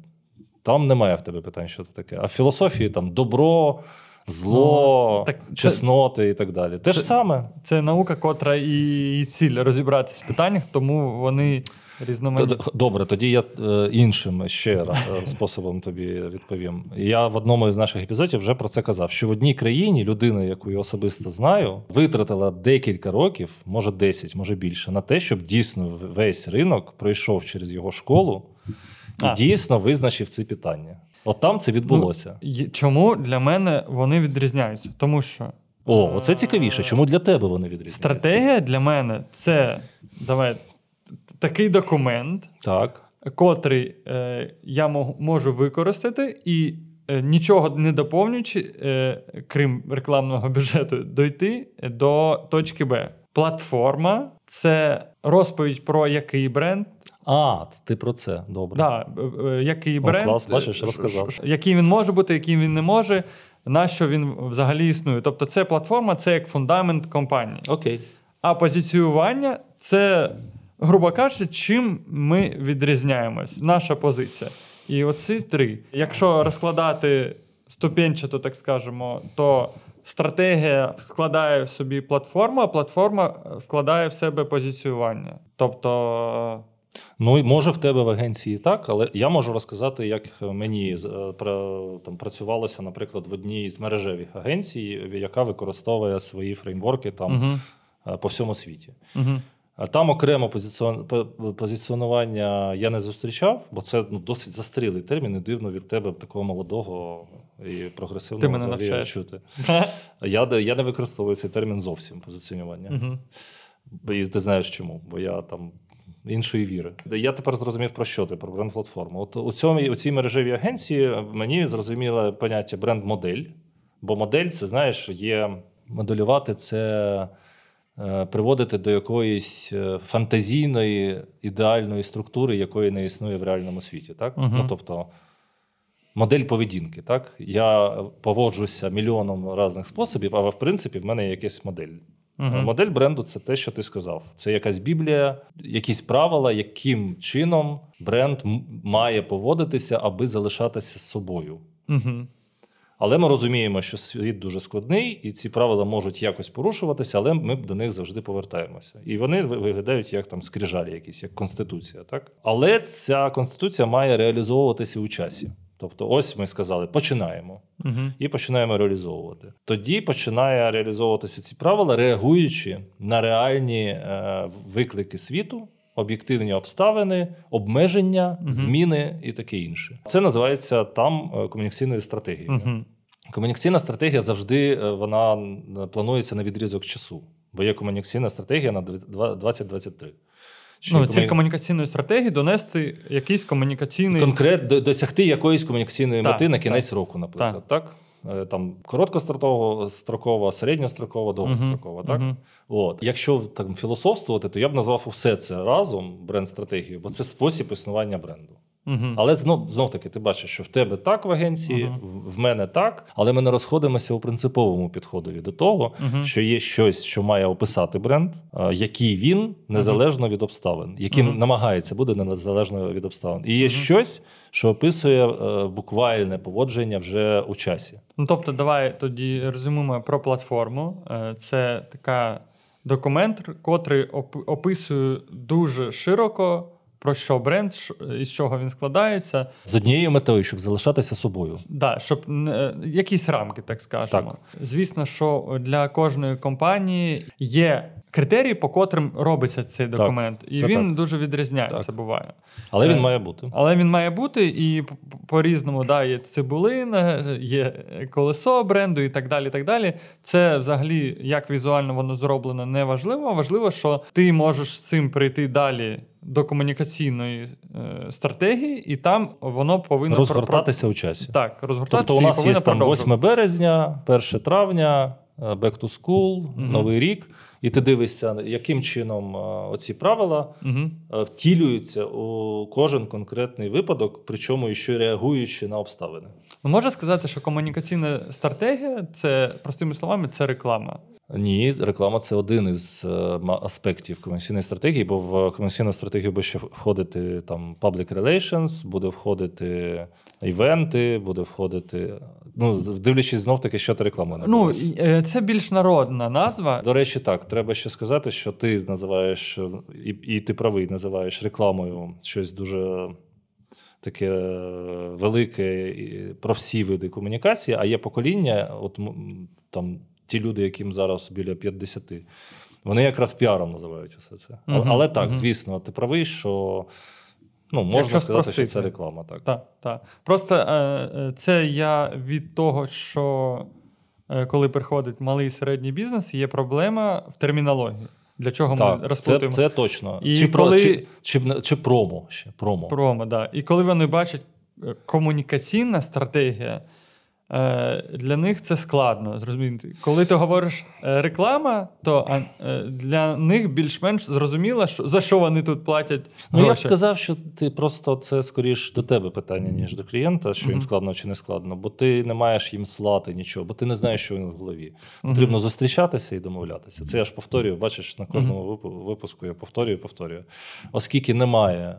Там немає в тебе питань, що це таке. А в філософії там добро, зло, Ну, так це- чесноти і так далі. Те ж саме. Це наука, котра і, і ціль розібратися в питаннях, тому вони різноманітні. Добре, тоді я е, іншим ще раз способом тобі відповім. Я в одному із наших епізодів вже про це казав: що в одній країні людина, яку я особисто знаю, витратила декілька років, може 10, може більше, на те, щоб дійсно весь ринок пройшов через його школу і А. дійсно визначив ці питання. От там це відбулося. Є- Чому для мене вони відрізняються? Тому що О, оце цікавіше. Чому для тебе вони відрізняються? Стратегія для мене це давай, такий документ, Так. котрий е, я можу використати і е, нічого не доповнюючи, е, крім рекламного бюджету, дойти до точки Б. Платформа це розповідь про який бренд, А, ти про це. Добре. да, е, е, який О, бренд, клас, бачиш, е, розказав. ш- ш- який він може бути, який він не може, на що він взагалі існує. Тобто, це платформа, це як фундамент компанії. Окей. А позиціювання це, грубо кажучи, чим ми відрізняємось, наша позиція. І оці три. Якщо розкладати ступенчато, так скажемо, то стратегія складає в собі платформу, а платформа вкладає в себе позиціювання. Тобто, Ну, може в тебе в агенції так, але я можу розказати, як мені е, там працювалося, наприклад, в одній з мережевих агенцій, яка використовує свої фреймворки там угу, е, по всьому світі. угу, там окремо позиціонування я не зустрічав, бо це ну, досить застарілий термін, і дивно від тебе такого молодого і прогресивного Ти мене навчаєш. чути. Я, я не використовую цей термін зовсім позиціонування. угу. І ти знаєш чому, бо я там іншої віри. Я тепер зрозумів про що ти, про бренд-платформу. От у, цьому, у цій мережевій агенції мені зрозуміло поняття бренд-модель. Бо модель, це знаєш, є моделювати це. е, Приводити до якоїсь е, фантазійної ідеальної структури, якої не існує в реальному світі. Так? Мгм. Ну, тобто модель поведінки. Так? Я поводжуся мільйоном різних способів, але в принципі в мене є якась модель. Мгм. Модель бренду це те, що ти сказав. Це якась біблія, якісь правила, яким чином бренд має поводитися, аби залишатися собою. Угу. Але ми розуміємо, що світ дуже складний, і ці правила можуть якось порушуватися, але ми до них завжди повертаємося. І вони виглядають як там скрижалі, якісь, як конституція. Так? Але ця конституція має реалізовуватися у часі. Тобто, ось ми сказали, починаємо Угу. і починаємо реалізовувати. Тоді починає реалізовуватися ці правила, реагуючи на реальні е, виклики світу, об'єктивні обставини, обмеження, Мгм. зміни і таке інше. Це називається там е, комунікаційною стратегією. Угу. Комунікаційна стратегія завжди е, вона планується на відрізок часу, бо є комунікаційна стратегія на дв- 2023. Чи Ну, ціль комуні- комунікаційної стратегії донести якийсь комунікаційний. конкрет досягти якоїсь комунікаційної Так, мети на кінець року, наприклад. Так. так? Там короткострокова, строкова, середньострокова, довгострокова. Так? Мгм. От. Якщо там філософствувати, то я б назвав усе це разом бренд-стратегією, бо це спосіб існування бренду. Угу. Але знов, знов таки, ти бачиш, що в тебе так в агенції, Мгм. в- мене так, але ми не розходимося у принциповому підходові до того, Мгм. що є щось, що має описати бренд, який він незалежно від обставин, яким намагається бути незалежно від обставин. І є щось, що описує е, буквальне поводження вже у часі. Ну, тобто, давай тоді резюмуємо про платформу. Е, Це така документ, котрий оп- описує дуже широко про що бренд, із чого він складається. З однією метою, щоб залишатися собою. Да, щоб не- якісь рамки, так скажемо. Звісно, що для кожної компанії є критерії, по котрим робиться цей документ, і він так. дуже відрізняється, Так. буває. Але він Е, має бути. Але він має бути і п- п- по-різному, да, є цибулина, є колесо бренду і так далі. так далі. Це взагалі, як візуально воно зроблено, не важливо. Важливо, що ти можеш з цим прийти далі до комунікаційної е, стратегії, і там воно повинно про- Розгортатися у часі. Так, розгортатися Тобто у нас є там 8 березня, 1 травня, е, back to school, Мгм. новий рік, і ти дивишся, яким чином е, оці правила е, втілюються у кожен конкретний випадок, причому ще реагуючи на обставини. Ну, можна сказати, що комунікаційна стратегія це простими словами, це реклама. Ні, реклама це один із е, аспектів комерційної стратегії, бо в комерційну стратегію буде ще входити там public relations, буде входити івенти, буде входити. Ну, дивлячись знов таки, що ти рекламою Ну, і, це більш народна назва. До речі, так, треба ще сказати, що ти називаєш, і, і ти правий, називаєш рекламою щось дуже таке велике про всі види комунікації, а є покоління, от там ті люди, яким зараз біля 50, вони якраз піаром називають усе це. Але, але так, мгм. звісно, ти правий, що ну, можна Якщо сказати, що це реклама. Так. Так, так. Просто е, е, це я від того, що коли приходить малий і середній бізнес, є проблема в термінології. Для чого ми Так, це, розплутуємо це точно. І чи, коли- чи, чи, чи промо ще. Промо. промо? Да. І коли вони бачать е, комунікаційна стратегія, е, для них це складно. Зрозуміти. Коли ти говориш е, реклама, то е, для них більш-менш зрозуміло, що, за що вони тут платять. Ну, я б сказав, що ти просто це скоріш до тебе питання, ніж до клієнта, що їм складно чи не складно, бо ти не маєш їм слати нічого, бо ти не знаєш, що він в голові. Потрібно зустрічатися і домовлятися. Це я ж повторюю, бачиш, на кожному випу- випуску я повторюю, повторюю. Оскільки немає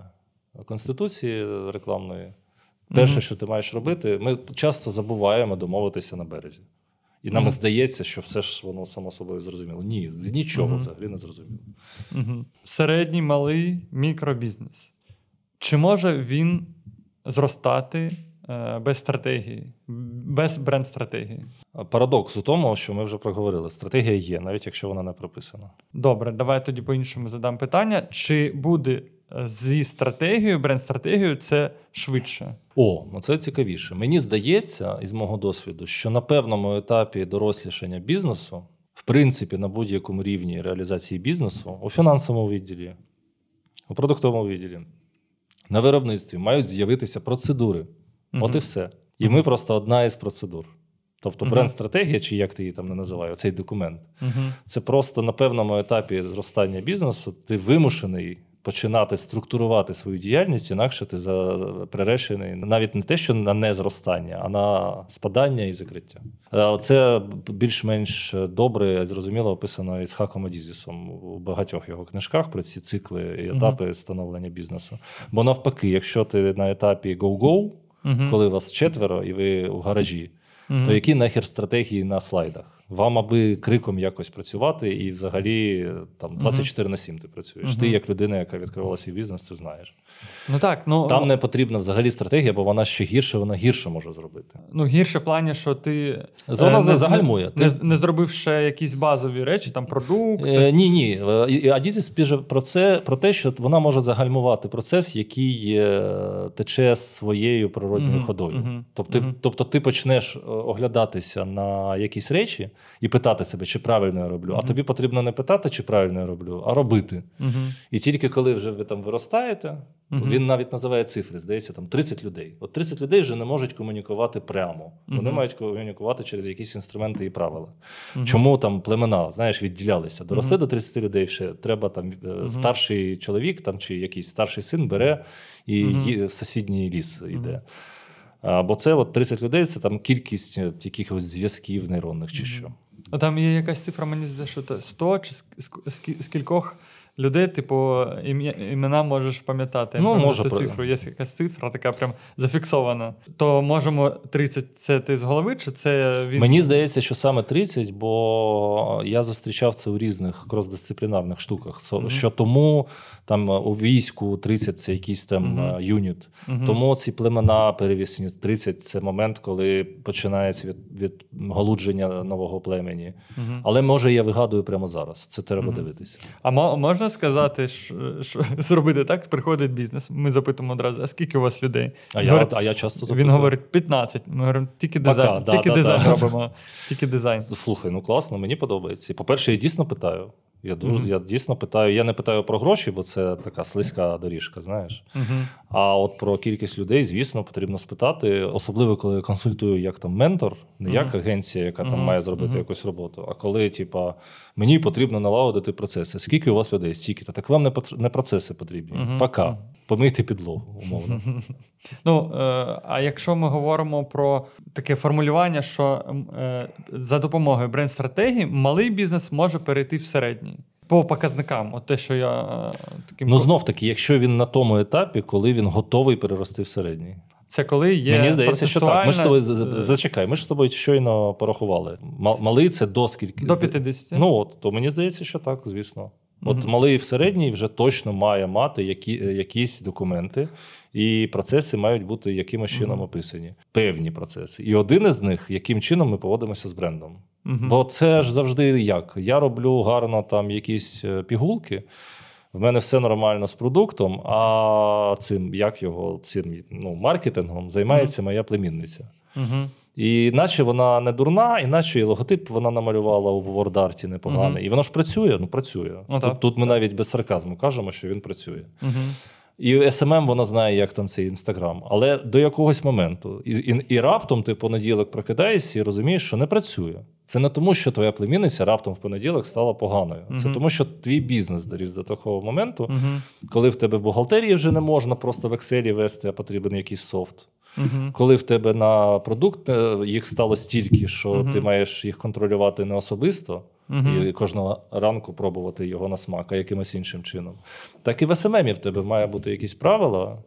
конституції рекламної, перше, Мгм. що ти маєш робити, ми часто забуваємо домовитися на березі. І нам Мгм. здається, що все ж воно само собою зрозуміло. Ні, нічого взагалі не зрозуміло. Середній, малий мікробізнес. Чи може він зростати е, без стратегії, без бренд-стратегії? Парадокс у тому, що ми вже проговорили. Стратегія є, навіть якщо вона не прописана. Добре, давай тоді по-іншому задам питання. Чи буде зі стратегією, бренд-стратегією це швидше? О, ну це цікавіше. Мені здається, із мого досвіду, що на певному етапі дорослішання бізнесу, в принципі, на будь-якому рівні реалізації бізнесу, у фінансовому відділі, у продуктовому відділі, на виробництві мають з'явитися процедури. От і все. І ми просто одна із процедур. Тобто Мгм. бренд-стратегія, чи як ти її там не називаєш, цей документ. Це просто на певному етапі зростання бізнесу ти вимушений починати структурувати свою діяльність, інакше ти за приречений навіть не те, що на незростання, а на спадання і закриття. Е, Це більш-менш добре, зрозуміло, описано із Хаком Адізісом у багатьох його книжках про ці цикли і етапи становлення бізнесу. Бо навпаки, якщо ти на етапі go-go, Мгм. коли вас четверо і ви у гаражі, Мгм. то які нахер стратегії на слайдах? Вам аби криком якось працювати, і взагалі там 24 на 7 ти працюєш. Ти, як людина, яка відкривала свій бізнес, це знаєш. Ну так, ну, Там не потрібна взагалі стратегія, бо вона ще гірше, вона гірше може зробити. ну гірше в плані, що ти Вона е, не- загальмує. Не, Ти- не, не зробив ще якісь базові речі, там продукт. Е, ні, ні. Е, Адізіс пише про це, про те, що вона може загальмувати процес, який е, тече своєю природньою Мгм, ходою. мгм, Тобто, мгм. тобто ти почнеш е, оглядатися на якісь речі і питати себе, чи правильно я роблю. А тобі потрібно не питати, чи правильно я роблю, а робити. Угу. І тільки коли вже ви там виростаєте, він навіть називає цифри, здається, там 30 людей. От 30 людей вже не можуть комунікувати прямо. Вони мають комунікувати через якісь інструменти і правила. Чому там племена, знаєш, відділялися? Доросли до 30 людей ще треба там е, старший чоловік там, чи якийсь старший син бере і в сусідній ліс йде. А, бо це от 30 людей це там кількість е, якихось зв'язків нейронних чи що. А там є якась цифра, мені здається, що то 100 чи скі- скількох людей, типу, імена можеш пам'ятати. Ну, може, про- цифру, є якась цифра, така прям зафіксована. То можемо 30 це ти з голови, чи це він. Мені здається, що саме 30, бо я зустрічав це у різних кросдисциплінарних штуках. Мгм. Що тому там у війську 30 це якийсь там е, юніт. Мгм. Тому ці племена перевісні 30 це момент, коли починається від, від галудження нового племені. Але може я вигадую прямо зараз. Це треба дивитися. А мо- можна сказати, що, що зробити так, приходить бізнес. Ми запитуємо одразу, а скільки у вас людей? А я, говорить, а я часто він говорить 15. Ми говоримо, тільки Пока, дизайн, да, тільки да, дизайн да. робимо. Тільки дизайн. Слухай, ну класно, мені подобається. По-перше, я дійсно питаю. Я дуже Мгм. я дійсно питаю. Я не питаю про гроші, бо це така слизька доріжка, знаєш. Угу. А от про кількість людей, звісно, потрібно спитати, особливо коли я консультую як там ментор, не як агенція, яка там має зробити якусь роботу. А коли, типа, мені потрібно налагодити процеси. Скільки у вас людей? Стільки? Та так вам не не процеси потрібні. Пока. Мгм. Помийте підлогу, умовно. Ну, е, а якщо ми говоримо про таке формулювання, що е, за допомогою бренд-стратегії малий бізнес може перейти в середній. По показникам, от те, що я е, таким Ну знов таки, якщо він на тому етапі, коли він готовий перерости в середній. це коли є Мені здається, що так. Ми ж з тобою процесуальна, зачекай, ми ж з тобою щойно порахували. Малий це до скільки? до 50. Ну от, то мені здається, що так, звісно. От Мгм. малий в середній вже точно має мати які, е, якісь документи, і процеси мають бути якимось чином Мгм. описані. Певні процеси. І один із них, яким чином ми поводимося з брендом. Мгм. Бо це ж завжди як. Я роблю гарно там якісь е, пігулки. В мене все нормально з продуктом, а цим, як його, цим ну, маркетингом займається моя племінниця. Мгм. І наче вона не дурна, іначе і логотип вона намалювала у WordArt непоганий. Мгм. І воно ж працює, ну працює. Ну, так. тут, тут ми навіть без сарказму кажемо, що він працює. Угу. І SMM вона знає, як там цей інстаграм. Але до якогось моменту. І, і, і раптом ти в понеділок прокидаєшся і розумієш, що не працює. Це не тому, що твоя племінниця раптом в понеділок стала поганою. Це Мгм. тому, що твій бізнес доріс до такого моменту, Угу. коли в тебе в бухгалтерії вже не можна просто в Excel вести, а потрібен якийсь софт. Угу. Коли в тебе на продукт е, їх стало стільки, що ти маєш їх контролювати не особисто, Мгм. і кожного ранку пробувати його на смак, а якимось іншим чином. Так і в SMM в тебе має бути якісь правила,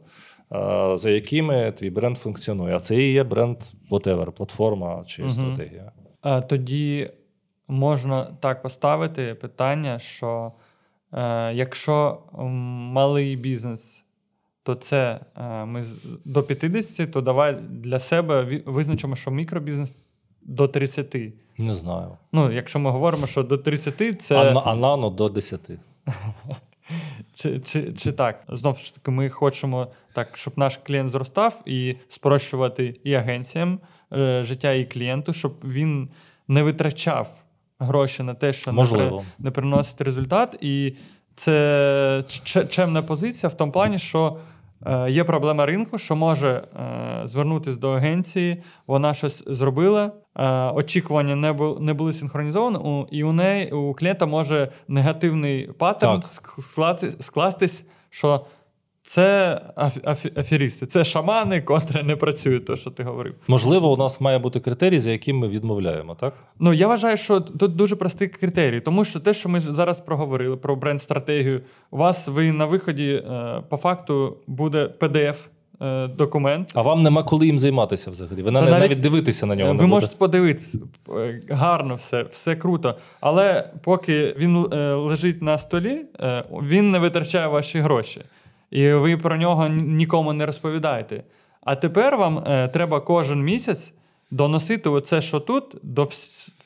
за якими твій бренд функціонує. А це і є бренд, whatever, платформа чи Мгм. стратегія. А, тоді можна так поставити питання, що е, якщо малий бізнес, то це е, ми до 50, то давай для себе визначимо, що мікробізнес до 30. Не знаю. Ну, якщо ми говоримо, що до 30 це. А, а нано до 10. Чи, чи, чи так? Знову ж таки, ми хочемо так, щоб наш клієнт зростав і спрощувати і агенціям е, життя, і клієнту, щоб він не витрачав гроші на те, що не, при, не приносить результат. І це чемна позиція в тому плані, що е, є проблема ринку, що може е, звернутися до агенції, вона щось зробила. Е, Очікування не бу- не були синхронізовані, у- і у неї у клієнта може негативний паттерн Так. ск- склати- скластись, що це аф- аф- аферісти, це шамани, котрі не працюють, то що ти говорив. Можливо, у нас має бути критерій, за яким ми відмовляємо, так? Ну я вважаю, що тут дуже простий критерій, тому що те, що ми зараз проговорили про бренд-стратегію, у вас ви на виході е, по факту буде PDF. Е, Документ, А вам нема коли їм займатися взагалі. Ви навіть, навіть- навіть дивитися на нього. ви можете подивитися е, гарно все, все круто. Але поки він е, лежить на столі, він не витрачає ваші гроші. І ви про нього нікому не розповідаєте. А тепер вам треба кожен місяць доносити оце, що тут, до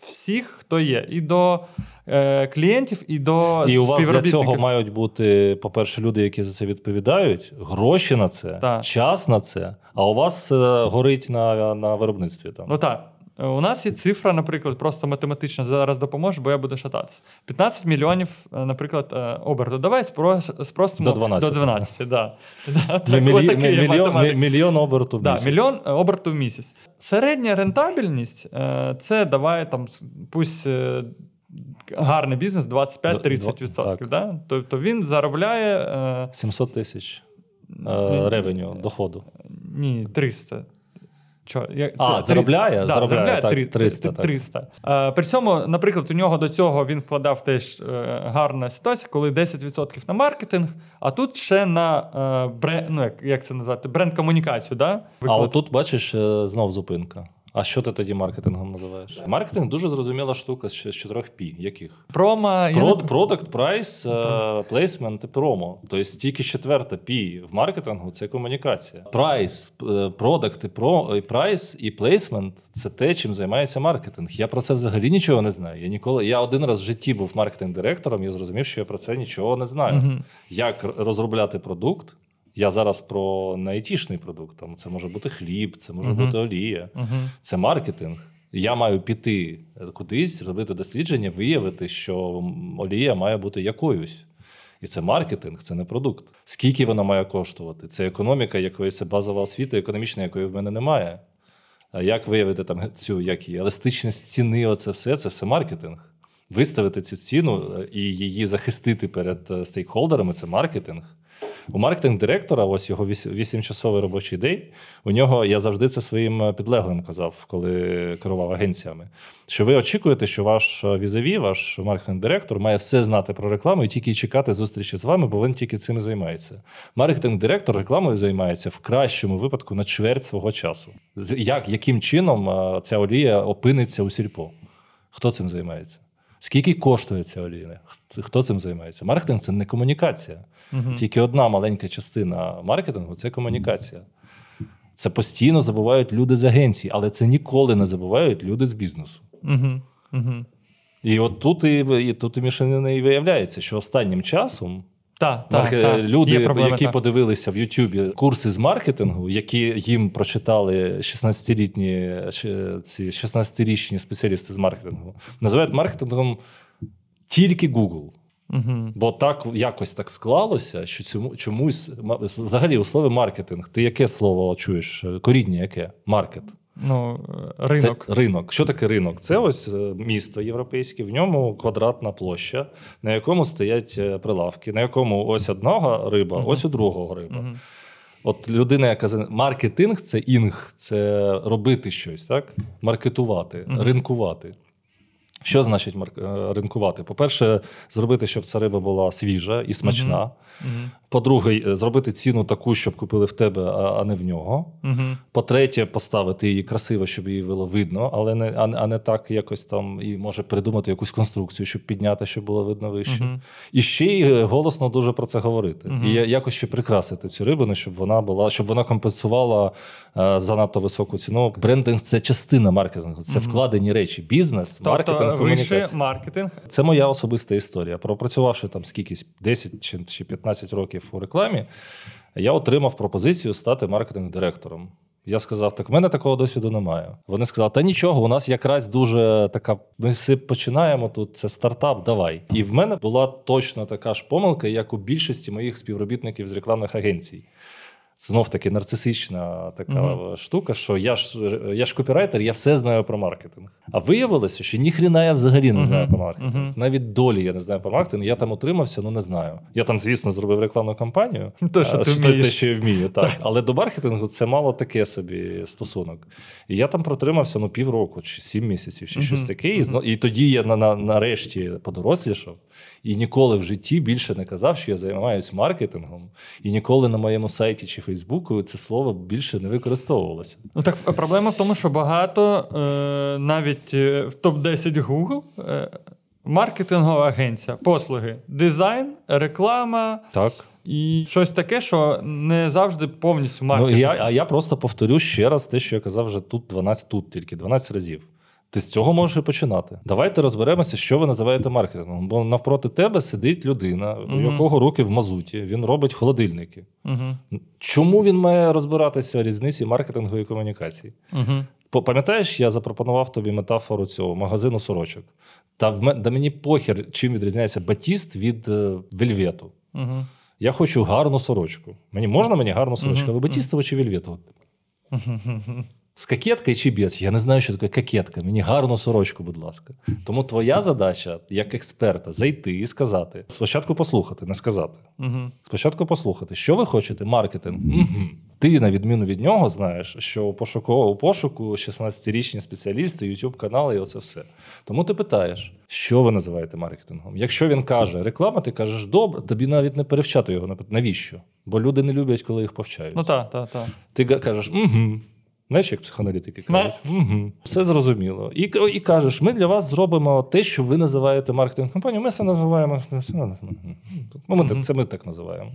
всіх, хто є, і до е, клієнтів, і до І у вас для цього мають бути, по-перше, люди, які за це відповідають, гроші на це, Так. час на це, а у вас е, горить на, на виробництві. Там. Ну так. У нас є цифра, наприклад, просто математично зараз допоможе, бо я буду шататися. 15 мільйонів, е, наприклад, оберту. Давай спро- спростимо До 12. До 12 да. Да, так, мільйон, мільйон оберту в Да, місяць. мільйон оберту в місяць. Середня рентабельність це давай там пусть гарний бізнес 25-30%. Да? Тобто він заробляє е, 700 тисяч е, revenue, доходу. ні, 300. Чо? Я, А, три- заробляє? Да, Заробляє, заробляє так, три- 300, так. 300. Е, при цьому, наприклад, у нього до цього він вкладав теж е, гарна ситуація, коли 10% на маркетинг, а тут ще на е, бренд, ну, як, як це назвати, бренд-комунікацію. Да? А отут, бачиш, е, знов зупинка. А що ти тоді маркетингом називаєш? Маркетинг дуже зрозуміла штука з чотирьох P. Яких? Я Prod, product, price, е, placement і promo. Тобто тільки четверта P в маркетингу це комунікація. Price, е, product і про price і placement це те, чим займається маркетинг. Я про це взагалі нічого не знаю. Я ніколи. Я один раз в житті був маркетинг-директором і зрозумів, що я про це нічого не знаю. Як розробляти продукт? Я зараз про не айтішний продукт. Там це може бути хліб, це може Мгм. бути олія. Мгм. Це маркетинг. Я маю піти кудись, зробити дослідження, виявити, що олія має бути якоюсь. І це маркетинг, це не продукт. Скільки вона має коштувати? Це економіка якоїсь базова освіта, економічна, якої в мене немає. А як виявити там цю як її, еластичність ціни, оце все, це все маркетинг. Виставити цю ціну е, і її захистити перед е, стейкхолдерами це маркетинг. У маркетинг-директора, ось його віс- вісімчасовий робочий день. У нього я завжди це своїм е, підлеглим казав, коли керував агенціями. Що ви очікуєте, що ваш е, візаві, ваш маркетинг-директор має все знати про рекламу і тільки чекати зустрічі з вами, бо він тільки цим і займається. Маркетинг-директор рекламою займається в кращому випадку на чверть свого часу. Як, яким чином е, ця олія опиниться у сільпо? Хто цим займається? Скільки коштує ця олія? Хто цим займається? Маркетинг це не комунікація. Угу. Тільки одна маленька частина маркетингу це комунікація. Це постійно забувають люди з агенції, але це ніколи не забувають люди з бізнесу. Угу. Угу. І от тут і, і тут і мішанина і виявляється, що останнім часом Та, та, Марке- та. Люди, проблеми, які та. подивилися в Ютубі курси з маркетингу, які їм прочитали 16-літні ці 16-річні спеціалісти з маркетингу, називають маркетингом тільки Google. Угу. Бо так якось так склалося, що цьому чомусь взагалі у слові маркетинг. Ти яке слово чуєш? Коріння яке? Маркет. Ну, е, ринок. Це ринок. Що таке ринок? Це ось е, місто європейське, в ньому квадратна площа, на якому стоять е, прилавки, на якому ось одного риба, Мгм. ось у другого риба. Мгм. От людина, яка маркетинг це інг, це робити щось, так? Маркетувати, Мгм. ринкувати. Що значить марк... ринкувати? По-перше, зробити, щоб ця риба була свіжа і смачна. По-друге, е, зробити ціну таку, щоб купили в тебе, а не в нього. Мгм. По-третє, поставити її красиво, щоб її було видно, але не, а, не- а не так якось там і може придумати якусь конструкцію, щоб підняти, щоб було видно вище. Мгм. І ще й е, голосно дуже про це говорити. Мгм. І якось ще прикрасити цю рибину, щоб вона була, щоб вона компенсувала е, занадто високу ціну. Брендинг це частина маркетингу, це вкладені речі. Бізнес, маркетинг, Тобто вище комунікація. маркетинг. Це моя особиста історія. Пропрацювавши там скількись 10 чи, чи 15 років у рекламі, я отримав пропозицію стати маркетинг-директором. Я сказав: так в мене такого досвіду немає. Вони сказали, та нічого, у нас якраз дуже така. Ми все починаємо тут. Це стартап, давай. І в мене була точно така ж помилка, як у більшості моїх співробітників з рекламних агенцій. Знов таки нарцисична така Мгм. штука, що я ж я ж копірайтер, я все знаю про маркетинг. А виявилося, що ніхрена я взагалі не знаю про маркетинг. Мгм. Навіть долі я не знаю про маркетинг. Я там утримався, ну не знаю. Я там, звісно, зробив рекламну кампанію. То, що а, ти те, що я вмію, так. Але до маркетингу це мало таке собі стосунок. І я там протримався ну, півроку, чи сім місяців, чи щось таке. І, і тоді я на, на, нарешті подорослішав. І ніколи в житті більше не казав, що я займаюся маркетингом. І ніколи на моєму сайті чи Фейсбуку це слово більше не використовувалося. Ну так е, проблема в тому, що багато е, навіть е, в топ-10 Google е, маркетингова агенція, послуги, дизайн, реклама Так. і щось таке, що не завжди повністю Ну, маркетинг. і я, а я просто повторю ще раз те, що я казав вже тут 12, тут тільки 12 разів. Ти з цього можеш і починати. Давайте розберемося, що ви називаєте маркетингом. Бо навпроти тебе сидить людина, у якого руки в мазуті, він робить холодильники. Угу. Чому він має розбиратися в різниці маркетингу і комунікації? Угу. Пам'ятаєш, я запропонував тобі метафору цього магазину сорочок. Та в мен- да мені похер, чим відрізняється батіст від е, вельвету. Угу. Я хочу гарну сорочку. Мені можна мені гарну сорочку? Ви батістову чи вельвету? З кокеткою чи без? Я не знаю, що таке кокетка. Мені гарну сорочку, будь ласка. Тому твоя задача, як експерта, зайти і сказати. Спочатку послухати, не сказати. Угу. Спочатку послухати, що ви хочете, маркетинг. Угу. Ти, на відміну від нього, знаєш, що у пошуку, у пошуку 16-річні спеціалісти, youtube канали і оце все. Тому ти питаєш, що ви називаєте маркетингом? Якщо він каже реклама, ти кажеш, добре, тобі навіть не перевчати його. Навіщо? Бо люди не люблять, коли їх повчають. Ну так, так, так. Ти кажеш, угу. Знаєш, як психоаналітики кажуть, угу. все зрозуміло. І, і кажеш, ми для вас зробимо те, що ви називаєте маркетинг компанією. Ми це називаємо. Ну, ми так, це ми так називаємо.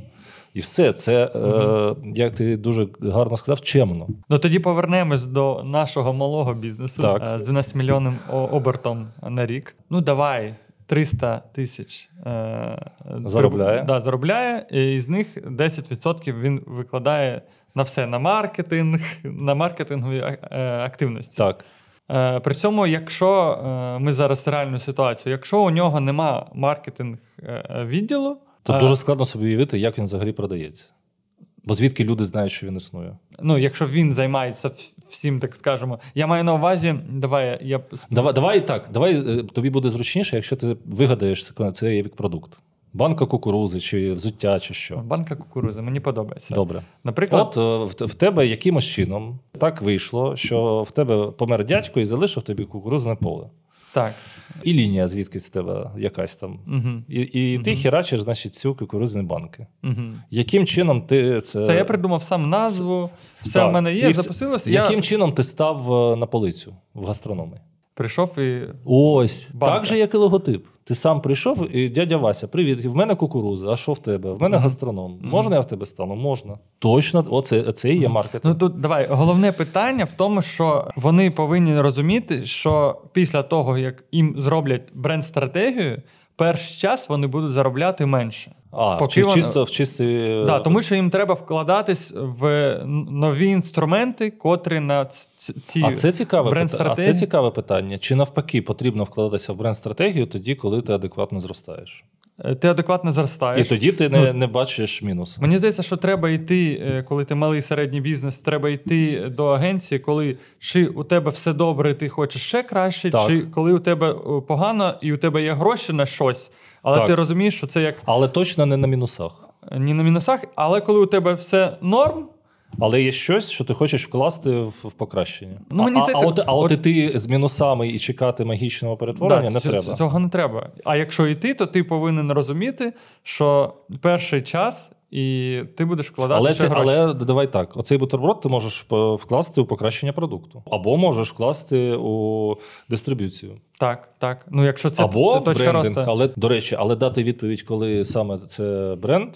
І все, це, е, як ти дуже гарно сказав, чемно. Ну тоді повернемось до нашого малого бізнесу Так. е, з 12 мільйонним обертом на рік. Ну давай. 300 тисяч е, Заробляє. Да, заробляє, і з них 10% він викладає на все: на маркетинг, на маркетингові е, активності. Так. Е, При цьому, якщо е, ми зараз реальну ситуацію, якщо у нього нема маркетинг відділу, То дуже складно собі уявити, як він взагалі продається. Бо звідки люди знають, що він існує. ну якщо він займається всім, так скажемо, я маю на увазі, давай я Давай, давай так, давай тобі буде зручніше, якщо ти вигадаєш це як продукт. Банка кукурузи, чи взуття, чи що. банка кукурузи, мені подобається. Добре. Наприклад, От е, в, в тебе якимось чином так вийшло, що в тебе помер дядько і залишив тобі кукурузне поле. так. І лінія звідкись з тебе якась там. Угу. І, і ти херачиш, значить, цю кукурузні банки. Угу. Яким чином ти це. Все, я придумав сам назву, все Так. в мене є, запустилось. Яким Я чином ти став е, на полицю в гастрономі? Прийшов і. Ось, Банка. так же, як і логотип. Ти сам прийшов, і дядя Вася, привіт, в мене кукуруза, а що в тебе? В мене Мгм. гастроном. Можна я в тебе стану? Можна. Точно, оце це і є маркетинг. Ну тут давай головне питання в тому, що вони повинні розуміти, що після того, як їм зроблять бренд-стратегію, перший час вони будуть заробляти менше. А, Поки вони- чисто в чистий. Да, тому що їм треба вкладатись в нові інструменти, котрі на ці А це цікаве питання. А бренд-стратегії. це цікаве питання. Чи навпаки потрібно вкладатися в бренд-стратегію тоді, коли ти адекватно зростаєш? Е, ти адекватно зростаєш. І тоді ти Ну, не, не бачиш мінусу. Мені здається, що треба йти, е, коли ти малий середній бізнес, треба йти до агенції, коли чи у тебе все добре, ти хочеш ще краще, Так. чи коли у тебе е, погано і у тебе є гроші на щось, але Так. ти розумієш, що це як Але точно не на мінусах. е, ні на мінусах, але коли у тебе все норм, Але є щось, що ти хочеш вкласти в, в покращення. Ну, мені а, здається, а от, а от от- іти з мінусами і чекати магічного перетворення не ц- треба. Цього не треба. А якщо йти, то ти повинен розуміти, що перший час і ти будеш вкладати Але, ще це, гроші. але давай так: оцей бутерброд ти можеш вкласти у покращення продукту, або можеш вкласти у дистриб'юцію, Так, так. Ну якщо це або точка брендинг. росту. Але до речі, але дати відповідь, коли саме це бренд,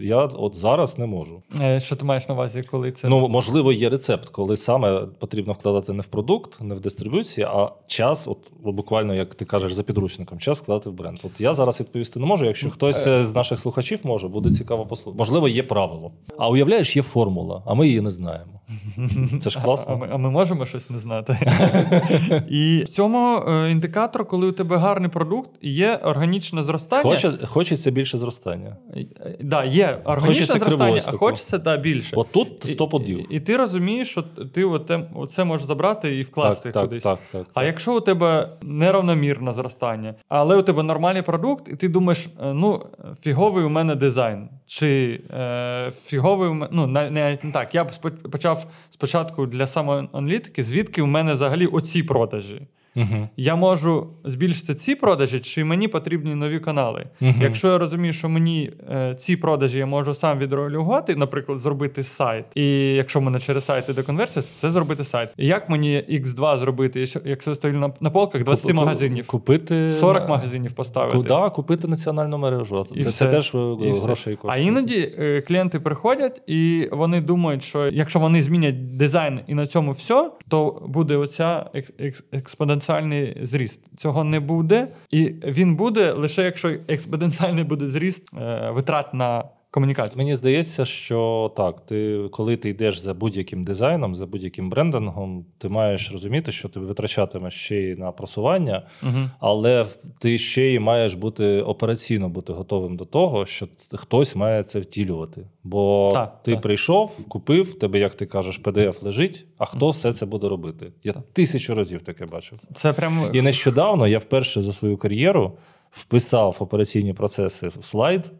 я от зараз не можу. Е, Що ти маєш на увазі, коли це Ну, можливо, є рецепт, коли саме потрібно вкладати не в продукт, не в дистриб'юції, а час, от буквально, як ти кажеш, за підручником, час вкладати в бренд. От я зараз відповісти не можу. Якщо хтось е, з наших слухачів може, буде цікаво послухати. Можливо, є правило. А уявляєш, є формула, а ми її не знаємо. Це ж А, класно. ми, а ми можемо щось не знати. і в цьому е, індикатор, коли у тебе гарний продукт, є органічне зростання. Хоче, хочеться більше зростання. Е, Да, є органічне Хочеться зростання, а хочеться да, більше. От тут І- 100 подів. І, і ти розумієш, що ти оце можеш забрати і вкласти Так, кудись. так, так, А так. якщо у тебе неравномірне зростання, але у тебе нормальний продукт, і ти думаєш, е, ну, фіговий у мене дизайн, чи е, фіговий у мене. Ну, не, не так. Я почав спочатку для самоаналітики, звідки у мене взагалі оці продажі. Угу. Я можу збільшити ці продажі, чи мені потрібні нові канали. Мгм. Якщо я розумію, що мені е, ці продажі я можу сам відрегулювати, наприклад, зробити сайт. І якщо в мене через сайт іде конверсія, то це зробити сайт. І як мені X2 зробити, якщо- стою на, на полках 20 магазинів, Купити 40 магазинів поставити. Куда купити національну мережу. І Це, це теж е, І грошей А іноді е, клієнти приходять і вони думають, що якщо вони змінять дизайн і на цьому все, то буде оця екс- екс- експоненціальний зріст. Цього не буде, і він буде лише якщо експоненціальний буде зріст е, витрат на комунікацію. Мені здається, що так, ти, коли ти йдеш за будь-яким дизайном, за будь-яким брендингом, ти маєш розуміти, що ти витрачатимеш ще й на просування, Угу. але ти ще й маєш бути операційно бути готовим до того, що хтось має це втілювати. Бо Так, ти так. прийшов, купив, тебе, як ти кажеш, PDF лежить, а хто все це буде робити? Я тисячу разів таке бачив. Це прямо І нещодавно я вперше за свою кар'єру вписав операційні процеси в слайд,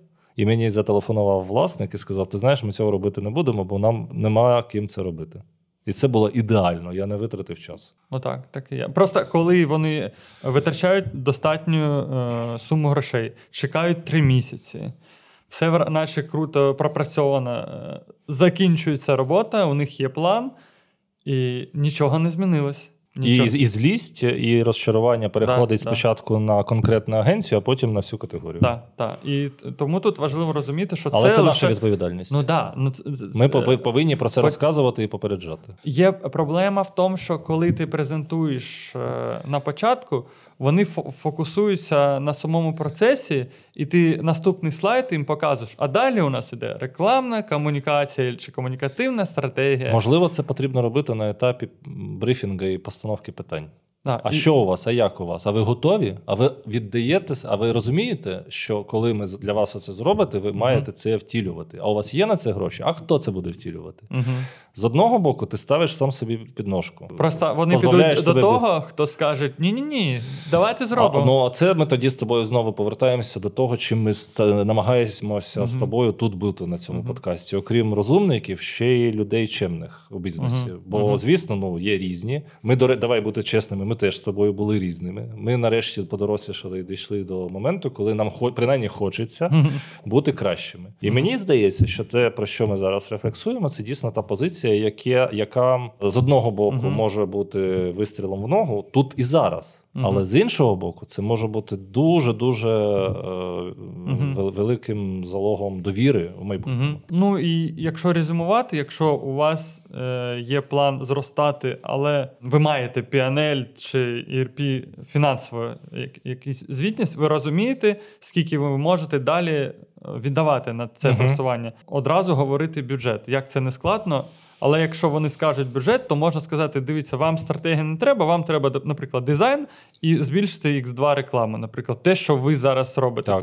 і мені зателефонував власник і сказав: Ти знаєш, ми цього робити не будемо, бо нам нема ким це робити. І це було ідеально, я не витратив час. Отак, так і є. Просто коли вони витрачають достатню е, суму грошей, чекають три місяці, все наче круто пропрацьовано, е, закінчується робота, у них є план, і нічого не змінилось. І, Нічого. і злість, і розчарування переходить Да, да. спочатку на конкретну агенцію, а потім на всю категорію. Так, так. І тому тут важливо розуміти, що Але це, це, лише... наша відповідальність. Ну, да, ну, ц- ц- Ми по- повинні про це по- розказувати і попереджати. Є проблема в тому, що коли ти презентуєш е, на початку, вони фо- фокусуються на самому процесі, і ти наступний слайд їм показуєш. А далі у нас іде рекламна комунікація чи комунікативна стратегія. Можливо, це потрібно робити на етапі брифінгу і постановки питань. Да, А і- що у вас? А як у вас? А ви готові? А ви віддаєтесь? А ви розумієте, що коли ми для вас це зробите, ви маєте це втілювати? А у вас є на це гроші? А хто це буде втілювати? Мгм. З одного боку, ти ставиш сам собі підножку. Просто вони підуть до того, хто скаже: ні, ні, ні, давайте А, зробимо. ну, а це ми тоді з тобою знову повертаємося до того, чим ми намагаємося з тобою тут бути на цьому подкасті. Окрім розумників, ще й людей чемних у бізнесі. Мгм. Бо, звісно, ну є різні. Ми до давай бути чесними. Ми теж з тобою були різними. Ми нарешті подорослішали і дійшли до моменту, коли нам хо- принаймні хочеться бути кращими. І мені здається, що те, про що ми зараз рефлексуємо, це дійсно та позиція, яке, яка з одного боку Мгм. може бути вистрілом в ногу тут і зараз. Але з іншого боку, це може бути дуже дуже е, вел- великим залогом довіри у майбутньому. Ну і якщо резюмувати, якщо у вас е, є план зростати, але ви маєте PNL чи ERP фінансово як, якісь звітність, ви розумієте, скільки ви можете далі е, віддавати на це Мгм. просування. Одразу говорити бюджет. Як це не складно. Але якщо вони скажуть бюджет, то можна сказати: дивіться, вам стратегія не треба, вам треба, наприклад, дизайн і збільшити X2 рекламу. Наприклад, те, що ви зараз робите, Так.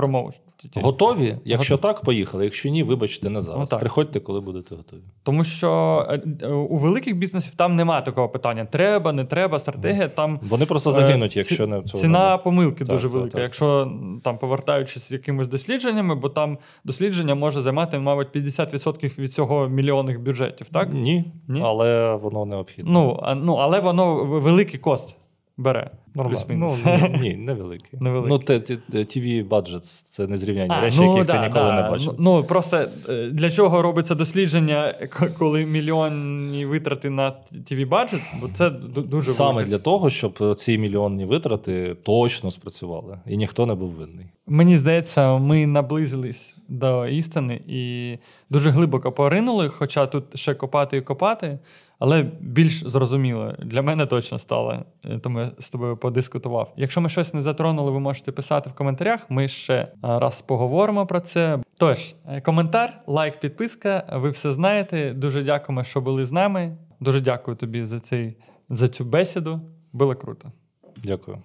Готові? Якщо так, поїхали. Якщо ні, вибачте, не зараз. Ну. Приходьте, коли будете готові. Тому що е, е, у великих бізнесів там немає такого питання: треба, не треба, стратегія. Там Вони просто е, загинуть, ці- якщо не цього. ціна не помилки Так, дуже велика. так. Якщо там повертаючись з якимись дослідженнями, бо там дослідження може займати, мабуть, 50% від цього мільйонних бюджетів. Так. Ні, Ні? але воно необхідно. ну а, ну але воно великий кост бере. Нормально. Ну, ні, невеликий. Ну, TV budgets – це незрівнянні А, речі, яких ти ніколи не бачив. Ну, ну просто е, для чого робиться дослідження, коли мільйонні витрати на tv баджет бо це ду- дуже Саме велика для того, щоб ці мільйонні витрати точно спрацювали, і ніхто не був винний. Мені здається, ми наблизились до істини і дуже глибоко поринули, хоча тут ще копати і копати, але більш зрозуміло. Для мене точно стало, е, тому я з тобою подискутував. Якщо ми щось не затронули, ви можете писати в коментарях. Ми ще е, раз поговоримо про це. Тож, е, коментар, лайк, підписка. Ви все знаєте. Дуже дякуємо, що були з нами. Дуже дякую тобі за цей за цю бесіду. Було круто. Дякую.